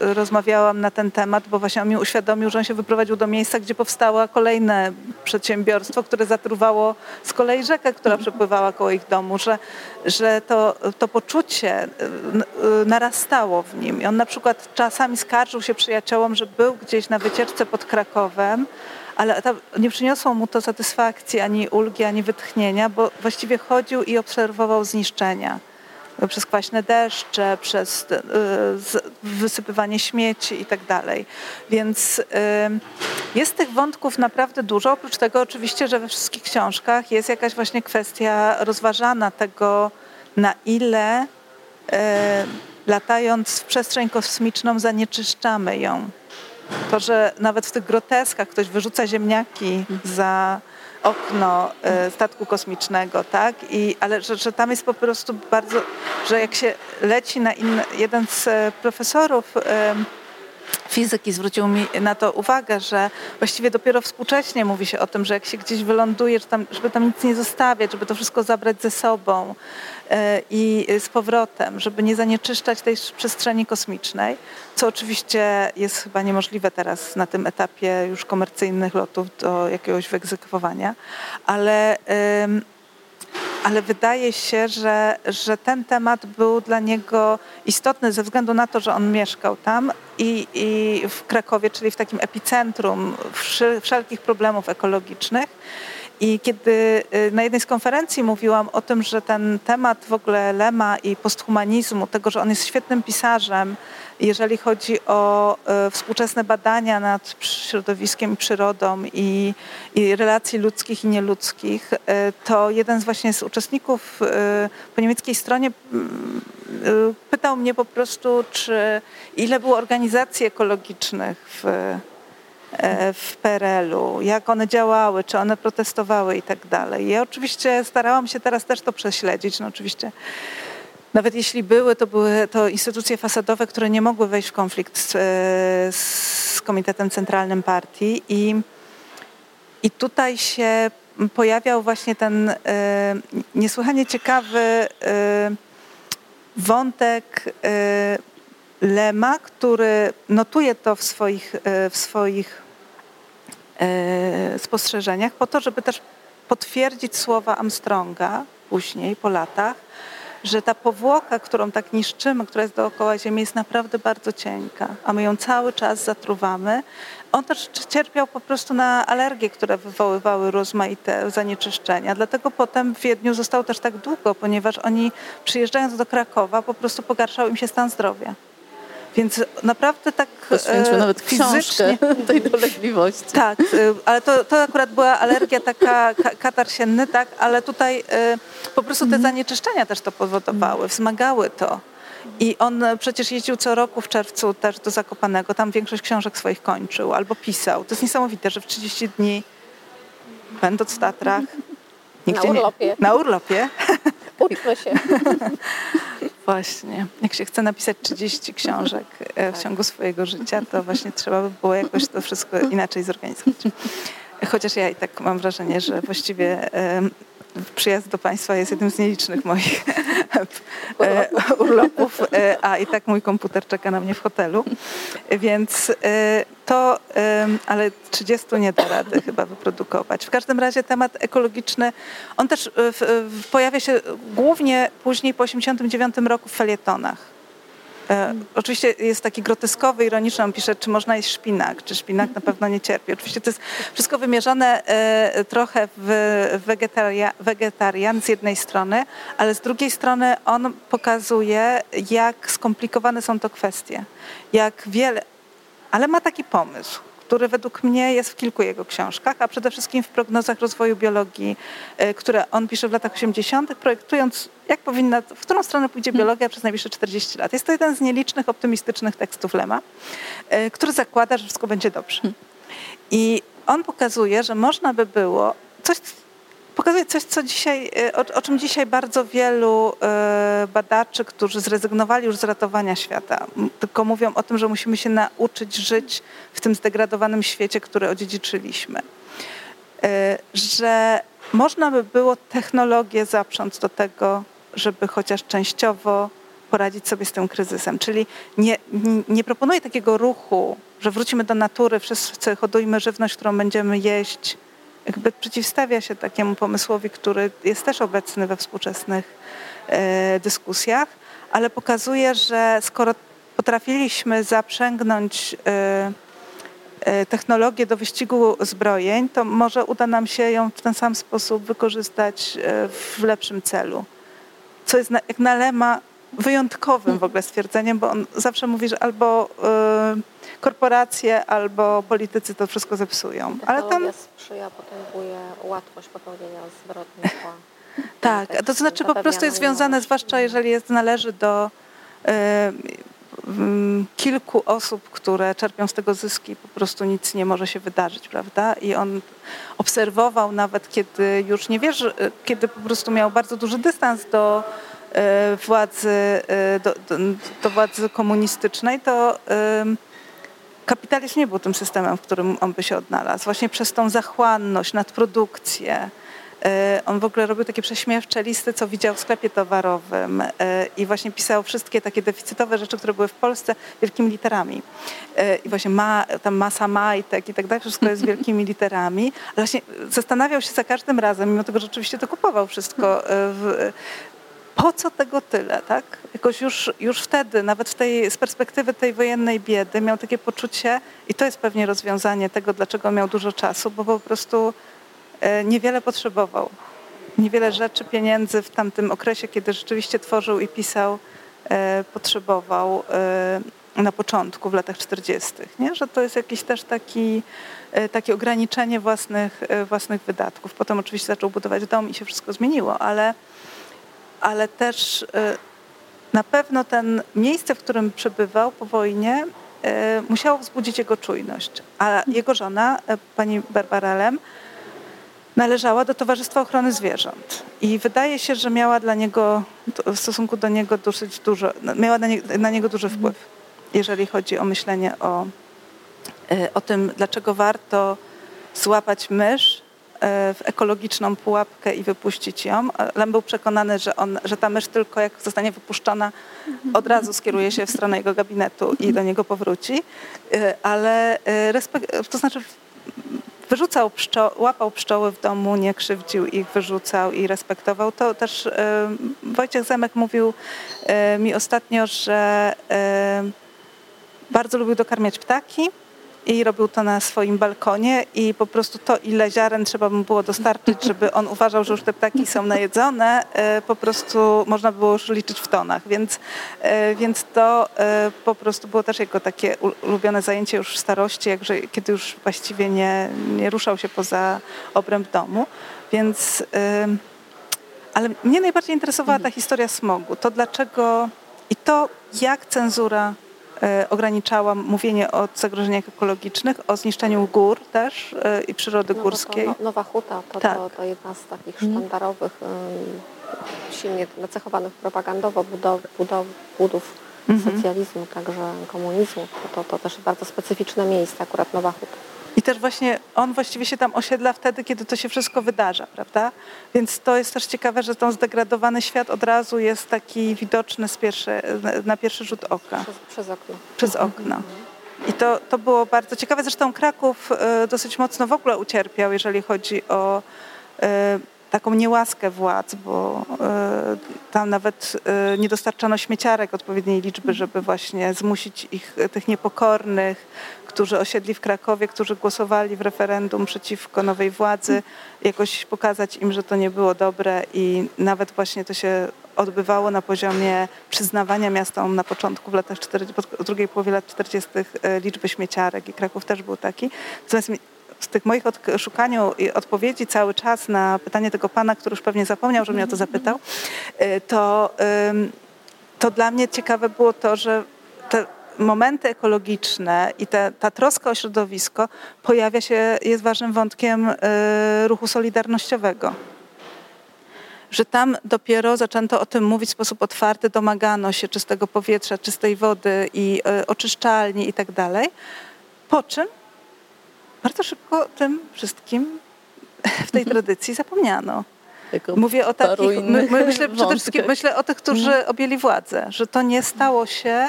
rozmawiałam na ten temat, bo właśnie on mi uświadomił, że on się wyprowadził do miejsca, gdzie powstało kolejne przedsiębiorstwo, które zatruwało z kolei rzekę, która przepływała koło ich domu, że, że to, to poczucie narastało w nim. I on na przykład czasami skarżył się przyjaciołom, że był gdzieś na wycieczce pod Krakowem, ale nie przyniosło mu to satysfakcji, ani ulgi, ani wytchnienia, bo właściwie chodził i obserwował zniszczenia przez kwaśne deszcze, przez y, wysypywanie śmieci i tak dalej. Więc y, jest tych wątków naprawdę dużo. Oprócz tego oczywiście, że we wszystkich książkach jest jakaś właśnie kwestia rozważana tego, na ile E, latając w przestrzeń kosmiczną zanieczyszczamy ją. To, że nawet w tych groteskach ktoś wyrzuca ziemniaki za okno e, statku kosmicznego, tak? I, ale że, że tam jest po prostu bardzo, że jak się leci na inny, jeden z e, profesorów fizyki zwrócił mi na to uwagę, że właściwie dopiero współcześnie mówi się o tym, że jak się gdzieś wyląduje, żeby tam nic nie zostawiać, żeby to wszystko zabrać ze sobą i z powrotem, żeby nie zanieczyszczać tej przestrzeni kosmicznej, co oczywiście jest chyba niemożliwe teraz na tym etapie już komercyjnych lotów do jakiegoś wyegzekwowania, ale ale wydaje się, że, że ten temat był dla niego istotny ze względu na to, że on mieszkał tam i, i w Krakowie, czyli w takim epicentrum wszelkich problemów ekologicznych. I kiedy y, na jednej z konferencji mówiłam o tym, że ten temat w ogóle Lema i posthumanizmu, tego, że on jest świetnym pisarzem, jeżeli chodzi o e, współczesne badania nad środowiskiem i przyrodą i, i relacji ludzkich i nieludzkich, e, to jeden z właśnie z uczestników po niemieckiej stronie mm, pytał mnie po prostu, czy ile było organizacji ekologicznych w, w PRL-u, jak one działały, czy one protestowały i tak dalej. Ja oczywiście starałam się teraz też to prześledzić. No oczywiście nawet jeśli były, to były to instytucje fasadowe, które nie mogły wejść w konflikt z, e, z Komitetem Centralnym Partii i, i tutaj się pojawiał właśnie ten e, niesłychanie ciekawy e, wątek e, Lema, który notuje to w swoich, e, w swoich e, spostrzeżeniach po to, żeby też potwierdzić słowa Armstronga później, po latach, że ta powłoka, którą tak niszczymy, która jest dookoła Ziemi, jest naprawdę bardzo cienka, a my ją cały czas zatruwamy. On też cierpiał po prostu na alergie, które wywoływały rozmaite zanieczyszczenia. Dlatego potem w Wiedniu został też tak długo, ponieważ oni przyjeżdżając do Krakowa po prostu pogarszał im się stan zdrowia. Więc naprawdę tak Poświęcił e, nawet fizycznie... tej dolegliwości. Tak, e, ale to, to akurat była alergia taka, katar sienny, tak, ale tutaj e, po prostu te mhm. zanieczyszczenia też to powodowały, wzmagały to. I on przecież jeździł co roku w czerwcu też do Zakopanego, tam większość książek swoich kończył albo pisał. To jest niesamowite, że w 30 dni będąc w Tatrach... na urlopie. Nie, na urlopie. Się. Właśnie. Jak się chce napisać 30 książek e, w tak. ciągu swojego życia, to właśnie trzeba by było jakoś to wszystko inaczej zorganizować. Chociaż ja i tak mam wrażenie, że właściwie przyjazd do Państwa jest jednym z nielicznych moich e, urlopów, e, a i tak mój komputer czeka na mnie w hotelu, więc to, ale 30 nie da rady chyba wyprodukować. W każdym razie temat ekologiczny, on też pojawia się głównie później po 89 roku w felietonach. E, oczywiście jest taki groteskowy, ironiczny, on pisze, czy można jeść szpinak, czy szpinak na pewno nie cierpi. Oczywiście to jest wszystko wymierzone e, trochę w wegetaria, wegetarian z jednej strony, ale z drugiej strony on pokazuje, jak skomplikowane są to kwestie, jak wiele, ale ma taki pomysł który według mnie jest w kilku jego książkach, a przede wszystkim w prognozach rozwoju biologii, e, które on pisze w latach 80., projektując, jak powinna, w którą stronę pójdzie biologia przez najbliższe 40 lat. Jest to jeden z nielicznych optymistycznych tekstów Lema, e, który zakłada, że wszystko będzie dobrze. I on pokazuje, że można by było coś pokazuje coś, co dzisiaj, e, o, o, czym dzisiaj bardzo wielu e, badaczy, którzy zrezygnowali już z ratowania świata, tylko mówią o tym, że musimy się nauczyć żyć w tym zdegradowanym świecie, który odziedziczyliśmy. E, że można by było technologię zaprząc do tego, żeby chociaż częściowo poradzić sobie z tym kryzysem. Czyli nie, nie proponuję takiego ruchu, że wrócimy do natury, wszyscy hodujmy żywność, którą będziemy jeść, jakby przeciwstawia się takiemu pomysłowi, który jest też obecny we współczesnych e, dyskusjach, ale pokazuje, że skoro potrafiliśmy zaprzęgnąć e, e, technologię do wyścigu zbrojeń, to może uda nam się ją w ten sam sposób wykorzystać w lepszym celu. Co jest jak na Lema wyjątkowym w ogóle stwierdzeniem, bo on zawsze mówi, że albo korporacje albo politycy to wszystko zepsują. Ale tam sprzyja, potęguje łatwość popełnienia zbrodni. tak, to znaczy po prostu jest związane, zwłaszcza jeżeli jest, należy do y, y, kilku osób, które czerpią z tego zyski, po prostu nic nie może się wydarzyć, prawda? I on obserwował nawet, kiedy już nie wierzy, kiedy po prostu miał bardzo duży dystans do y, władzy, do, do, do władzy komunistycznej, to kapitalizm nie był tym systemem, w którym on by się odnalazł. Właśnie przez tą zachłanność, nadprodukcję. E, on w ogóle robił takie prześmiewcze listy, co widział w sklepie towarowym e, i właśnie pisał wszystkie takie deficytowe rzeczy, które były w Polsce wielkimi literami. E, I właśnie ma, tam masa majtek i tak dalej, wszystko jest wielkimi literami. Właśnie zastanawiał się za każdym razem, mimo tego, że rzeczywiście to kupował wszystko w, po co tego tyle, tak? Jakoś już, już wtedy, nawet w tej, z perspektywy tej wojennej biedy, miał takie poczucie, i to jest pewnie rozwiązanie tego, dlaczego miał dużo czasu, bo po prostu e, niewiele potrzebował. Niewiele rzeczy, pieniędzy w tamtym okresie, kiedy rzeczywiście tworzył i pisał, e, potrzebował e, na początku, w latach 40., nie? że to jest jakiś też taki, takie ograniczenie własnych, własnych wydatków. Potem oczywiście zaczął budować dom i się wszystko zmieniło, ale ale też y, na pewno ten miejsce, w którym przebywał po wojnie, y, musiało wzbudzić jego czujność. A jego żona, y, pani Barbara Lem, należała do Towarzystwa Ochrony Zwierząt. I wydaje się, że miała dla niego, w stosunku do niego dosyć dużo, miała na, nie, na niego duży wpływ, jeżeli chodzi o myślenie o, o tym, dlaczego warto złapać mysz w ekologiczną pułapkę i wypuścić ją. Lem był przekonany, że, on, że ta mysz tylko jak zostanie wypuszczona, od razu skieruje się w stronę jego gabinetu i do niego powróci. E, ale e, respekt, to znaczy wyrzucał pszczo łapał pszczoły w domu, nie krzywdził ich, wyrzucał i respektował. To też Wojciech Zemek mówił mi ostatnio, że bardzo lubił dokarmiać ptaki, i robił to na swoim balkonie i po prostu to, ile ziaren trzeba mu było dostarczyć, żeby on uważał, że już te ptaki są najedzone, e, po prostu można było już liczyć w tonach, więc, e, więc to e, po prostu było też jego takie ulubione zajęcie już w starości, jakże, kiedy już właściwie nie, nie ruszał się poza obręb domu, więc ale mnie najbardziej interesowała ta historia smogu, to dlaczego i to, jak cenzura E, ograniczała mówienie o zagrożeniach ekologicznych, o zniszczeniu gór też e, i przyrody no, górskiej. To, Nowa Huta to, tak. to, to, jedna z takich mhm. sztandarowych, silnie nacechowanych propagandowo budow, budow, budów mhm. socjalizmu, także komunizmu. To, to też bardzo specyficzne miejsce, akurat Nowa Huta. I też właśnie on właściwie się tam osiedla wtedy, kiedy to się wszystko wydarza, prawda? Więc to jest też ciekawe, że ten zdegradowany świat od razu jest taki widoczny pierwszy, na pierwszy rzut oka. Przez, przez okno. Przez okno. I to, to było bardzo ciekawe. Zresztą Kraków e, dosyć mocno w ogóle ucierpiał, jeżeli chodzi o e, taką niełaskę władz, bo e, tam nawet nie dostarczano śmieciarek odpowiedniej liczby, żeby właśnie zmusić ich, tych niepokornych, którzy osiedli w Krakowie, którzy głosowali w referendum przeciwko nowej władzy, jakoś pokazać im, że to nie było dobre i nawet właśnie to się odbywało na poziomie przyznawania miastom na początku, w latach 40, w drugiej połowie lat 40. E, liczby śmieciarek i Kraków też był taki. Natomiast z tych moich szukaniu odpowiedzi cały czas na pytanie tego pana, który już pewnie zapomniał, że mnie o to zapytał, e, to, to dla mnie ciekawe było to, że te momenty ekologiczne i te, ta troska o środowisko pojawia się, jest ważnym wątkiem e, ruchu solidarnościowego że tam dopiero zaczęto o tym mówić w sposób otwarty, domagano się czystego powietrza, czystej wody i y, oczyszczalni i tak dalej. Po czym bardzo szybko tym wszystkim w tej tradycji zapomniano. Mówię o takich, my, my myślę przede wszystkim myślę o tych, którzy mhm. objęli władzę, że to nie stało się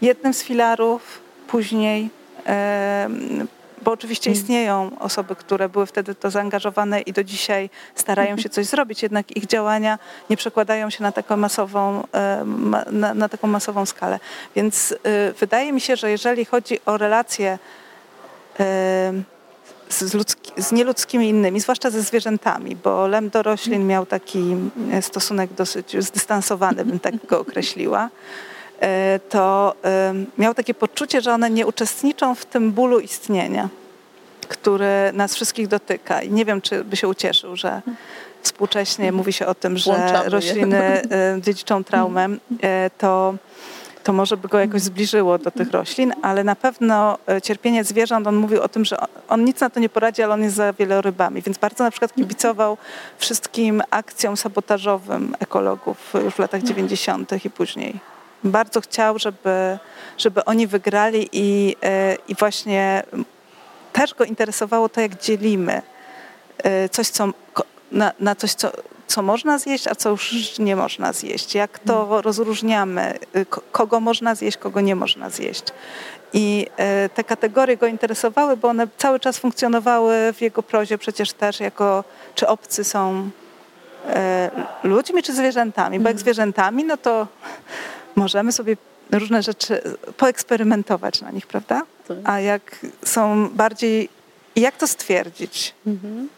jednym z filarów później bo oczywiście mm. istnieją osoby, które były wtedy to zaangażowane i do dzisiaj starają się coś zrobić, jednak ich działania nie przekładają się na taką masową, e, na, na taką masową skalę. Więc e, wydaje mi się, że jeżeli chodzi o relacje e, z, ludzki, z nieludzkimi innymi, zwłaszcza ze zwierzętami, bo lem do roślin miał taki stosunek dosyć zdystansowany, bym tak go określiła E, to miał takie poczucie, że one nie uczestniczą w tym bólu istnienia, który nas wszystkich dotyka. I nie wiem, czy by się ucieszył, że współcześnie mówi się o tym, że rośliny e, dziedziczą traumę, e, to, to może by go jakoś zbliżyło do tych roślin, ale na pewno cierpienie zwierząt, on mówił o tym, że on nic na to nie poradzi, ale on jest za wielorybami, więc bardzo na przykład kibicował wszystkim akcjom sabotażowym ekologów już w latach 90. i później bardzo chciał, żeby, żeby oni wygrali i, e, i właśnie też go interesowało to, jak dzielimy e, coś, co, na, na coś, co, co można zjeść, a co już nie można zjeść. Jak to hmm. rozróżniamy, e, kogo można zjeść, kogo nie można zjeść. I te kategorie go interesowały, bo one cały czas funkcjonowały w jego prozie przecież też jako, czy obcy są ludźmi, czy zwierzętami. Bo jak hmm. zwierzętami, no to możemy sobie różne rzeczy poeksperymentować na nich, prawda? Tak. A jak są bardziej, jak to stwierdzić? Mhm.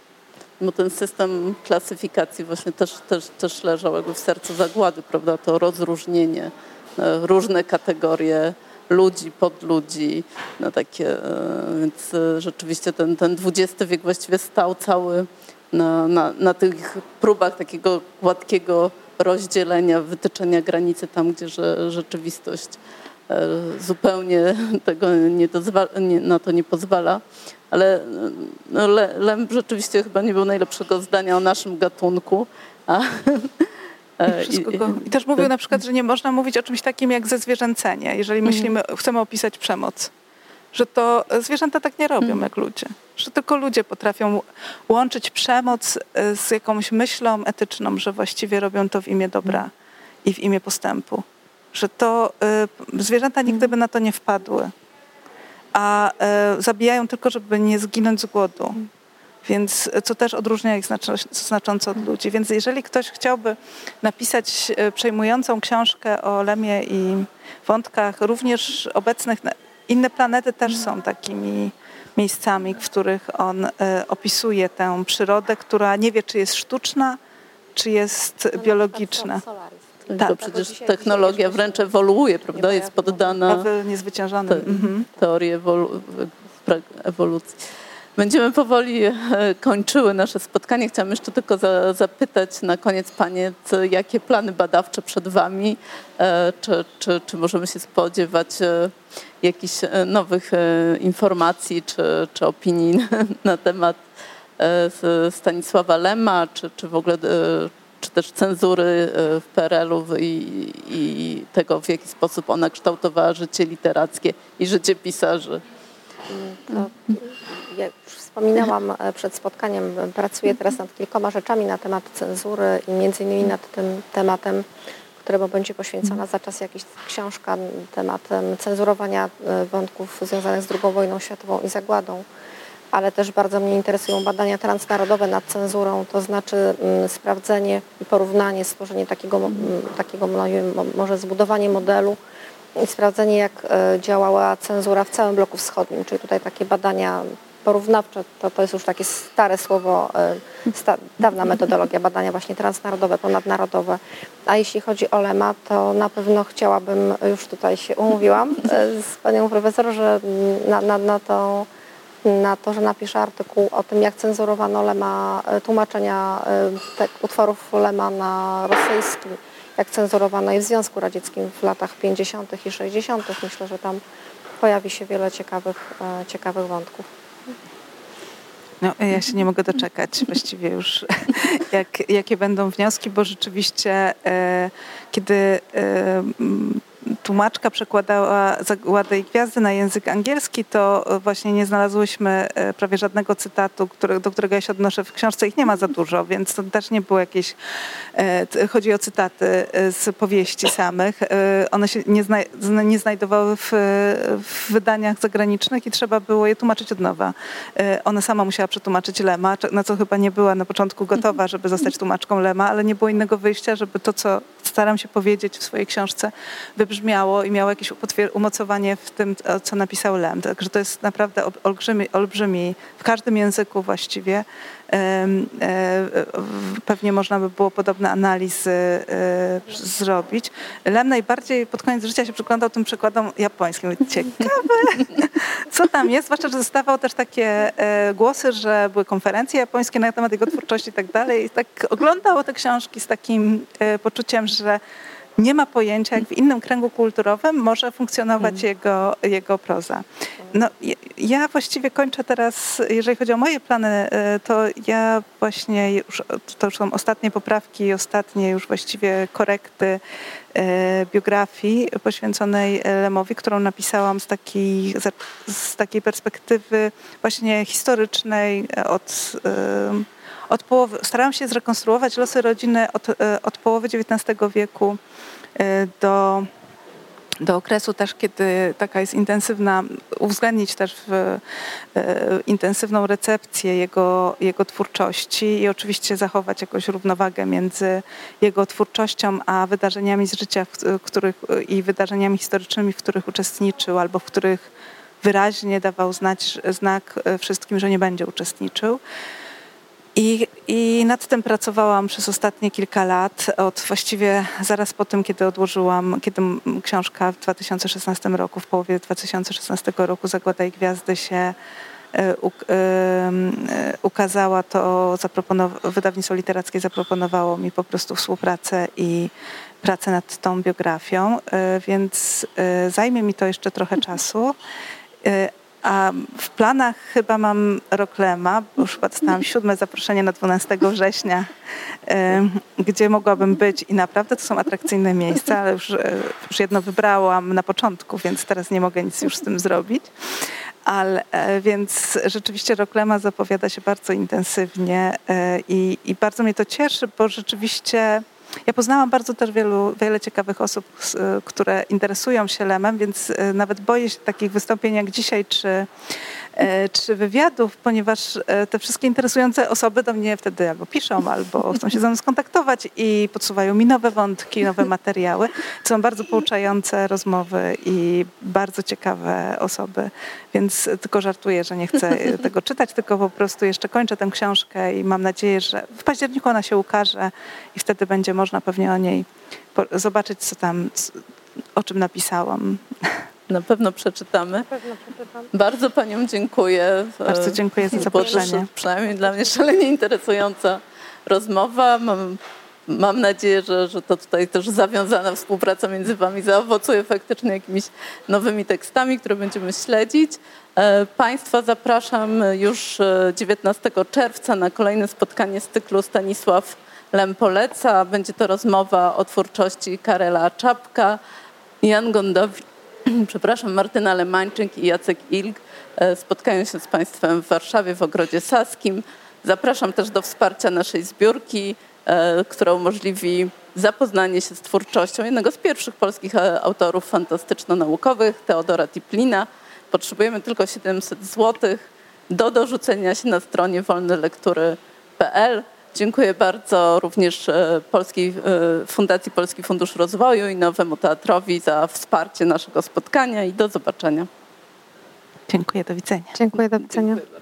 Bo ten system klasyfikacji właśnie też, też, też leżał jakby w sercu zagłady, prawda? To rozróżnienie, e, różne kategorie ludzi, podludzi, no takie, e, więc e, rzeczywiście ten, ten XX wiek właściwie stał cały na, na, na tych próbach takiego gładkiego rozdzielenia, wytyczenia granicy tam, gdzie rzeczywistość e, zupełnie tego nie nie, na to nie pozwala. Ale no, Lem rzeczywiście chyba nie był najlepszego zdania o naszym gatunku. A, e, I, I, też mówił na przykład, że nie można mówić o czymś takim jak zezwierzęcenie, jeżeli mhm. myślimy, chcemy opisać przemoc że to zwierzęta tak nie robią hmm. jak ludzie. Że tylko ludzie potrafią łączyć przemoc e, z jakąś myślą etyczną, że właściwie robią to w imię dobra i w imię postępu. Że to y, zwierzęta nigdy hmm. by na to nie wpadły. A y, zabijają tylko, żeby nie zginąć z głodu. Hmm. Więc co też odróżnia ich znacząco od ludzi. Więc jeżeli ktoś chciałby napisać przejmującą książkę o lemie i wątkach również obecnych inne planety też są takimi miejscami, w których on e, opisuje tę przyrodę, która nie wie, czy jest sztuczna, czy jest biologiczna. Tak, tak. przecież technologia wręcz ewoluuje, prawda? Jest poddana niezwyciężonym. Te, mhm. teorii ewolu ewolucji. Będziemy powoli e, kończyły nasze spotkanie. Chciałam jeszcze tylko za, zapytać na koniec Panie, jakie plany badawcze przed Wami? E, czy, czy, czy możemy się spodziewać e, jakichś nowych informacji czy, czy opinii na temat Stanisława Lema, czy, czy w ogóle czy też cenzury w PRL-u i, i tego, w jaki sposób ona kształtowała życie literackie i życie pisarzy? To jak już wspominałam e, przed spotkaniem, pracuję teraz nad kilkoma rzeczami na temat cenzury i między innymi nad tym tematem, któremu będzie poświęcona za czas jakiś książka tematem cenzurowania e, wątków związanych z II wojną światową i zagładą. Ale też bardzo mnie interesują badania transnarodowe nad cenzurą, to znaczy mm, sprawdzenie i porównanie, stworzenie takiego, takiego może zbudowanie modelu i sprawdzenie, jak e, działała cenzura w całym bloku wschodnim, czyli tutaj takie badania porównawcze, to, to jest już takie stare słowo, e, sta, dawna metodologia badania właśnie transnarodowe, ponadnarodowe. A jeśli chodzi o Lema, to na pewno chciałabym, już tutaj się umówiłam e, z panią profesor, że na, na, na to na to, że napisze artykuł o tym, jak cenzurowano Lema, tłumaczenia te, utworów Lema na rosyjski jak cenzurowano je w Związku Radzieckim w latach 50. i 60. Myślę, że tam pojawi się wiele ciekawych, e, ciekawych wątków. No, ja się nie mogę doczekać. Właściwie już, jak, jakie będą wnioski, bo rzeczywiście e, kiedy e, tłumaczka przekładała Zagładę i Gwiazdy na język angielski, to właśnie nie znalazłyśmy e, prawie żadnego cytatu, który, do którego ja się odnoszę w książce. Ich nie ma za dużo, więc to też nie było jakieś... E, chodzi o cytaty e, z powieści samych. One się nie, nie znajdowały w, w, wydaniach zagranicznych i trzeba było je tłumaczyć od nowa. Ona sama musiała przetłumaczyć Lema, na co chyba nie była na początku gotowa, żeby zostać tłumaczką Lema, ale nie było innego wyjścia, żeby to, co staram się powiedzieć w swojej książce, wybrzmiało i miało jakieś umocowanie w tym, co napisał Lem. Także to jest naprawdę olbrzymi, olbrzymi w każdym języku właściwie. E, pewnie można by było podobne analizy e, zrobić. Lem najbardziej pod koniec życia się przyglądał tym przykładom japońskim. Ciekawe, co tam jest, zwłaszcza, że dostawał też takie e, głosy, że były konferencje japońskie na temat jego twórczości i tak dalej. I tak oglądał te książki z takim poczuciem, że nie ma pojęcia, jak w innym kręgu kulturowym może funkcjonować mm. jego, jego proza. No, ja właściwie kończę teraz, jeżeli chodzi o moje plany, e, to ja właśnie, już, to już są ostatnie poprawki, ostatnie już właściwie korekty e, biografii poświęconej Lemowi, którą napisałam z takiej, z takiej perspektywy właśnie historycznej od od połowy, starałam się zrekonstruować losy rodziny od, od połowy XIX wieku do, do okresu też, kiedy taka jest intensywna, uwzględnić też w e, intensywną recepcję jego, jego twórczości i oczywiście zachować jakąś równowagę między jego twórczością a wydarzeniami z życia w których, i wydarzeniami historycznymi, w których uczestniczył albo w których wyraźnie dawał znać, znak wszystkim, że nie będzie uczestniczył. I, I nad tym pracowałam przez ostatnie kilka lat, od właściwie zaraz po tym, kiedy odłożyłam, kiedy książka w 2016 roku, w połowie 2016 roku Zagłada i Gwiazdy się e, e, ukazała, to wydawnictwo literackie zaproponowało mi po prostu współpracę i pracę nad tą biografią, e, więc zajmie mi to jeszcze trochę czasu. A w planach chyba mam Roklema, bo już dostałam siódme zaproszenie na 12 września, gdzie mogłabym być i naprawdę to są atrakcyjne miejsca, ale już, e, już jedno wybrałam na początku, więc teraz nie mogę nic już z tym zrobić. Ale, e, więc rzeczywiście Roklema zapowiada się bardzo intensywnie e, i, i bardzo mnie to cieszy, bo rzeczywiście ja poznałam bardzo też wielu, wiele ciekawych osób, które interesują się lemem, więc e, nawet boję się takich wystąpień jak dzisiaj, czy E, czy wywiadów, ponieważ e, te wszystkie interesujące osoby do mnie wtedy albo piszą, albo chcą się ze mną skontaktować i podsuwają mi nowe wątki, nowe materiały. To są bardzo pouczające rozmowy i bardzo ciekawe osoby, więc tylko żartuję, że nie chcę tego czytać, tylko po prostu jeszcze kończę tę książkę i mam nadzieję, że w październiku ona się ukaże i wtedy będzie można pewnie o niej zobaczyć, co tam, o czym napisałam. Na pewno przeczytamy. pewno przeczytam. Bardzo Paniom dziękuję. Bardzo dziękuję za zaproszenie. Przynajmniej dla mnie szalenie interesująca rozmowa. Mam, mam nadzieję, że, że to tutaj też zawiązana współpraca między Wami zaowocuje faktycznie jakimiś nowymi tekstami, które będziemy śledzić. E, państwa zapraszam już 19 e, czerwca na kolejne spotkanie z cyklu Stanisław Lem poleca. Będzie to rozmowa o twórczości Karela Czapka, Jan Gondowicz przepraszam, Martyna Lemańczyk i Jacek Ilg e, spotkają się z Państwem w Warszawie w Ogrodzie Saskim. Zapraszam też do wsparcia naszej zbiórki, e, która umożliwi zapoznanie się z twórczością jednego z pierwszych polskich e, autorów fantastyczno-naukowych, Teodora Tiplina. Potrzebujemy tylko 700 zł do dorzucenia się na stronie wolnelektury.pl. Dziękuję bardzo również e, Polskiej, e, Fundacji Polski Fundusz Rozwoju i Nowemu Teatrowi za wsparcie naszego spotkania i do zobaczenia. Dziękuję, do widzenia. Dziękuję, do widzenia. Dziękuję.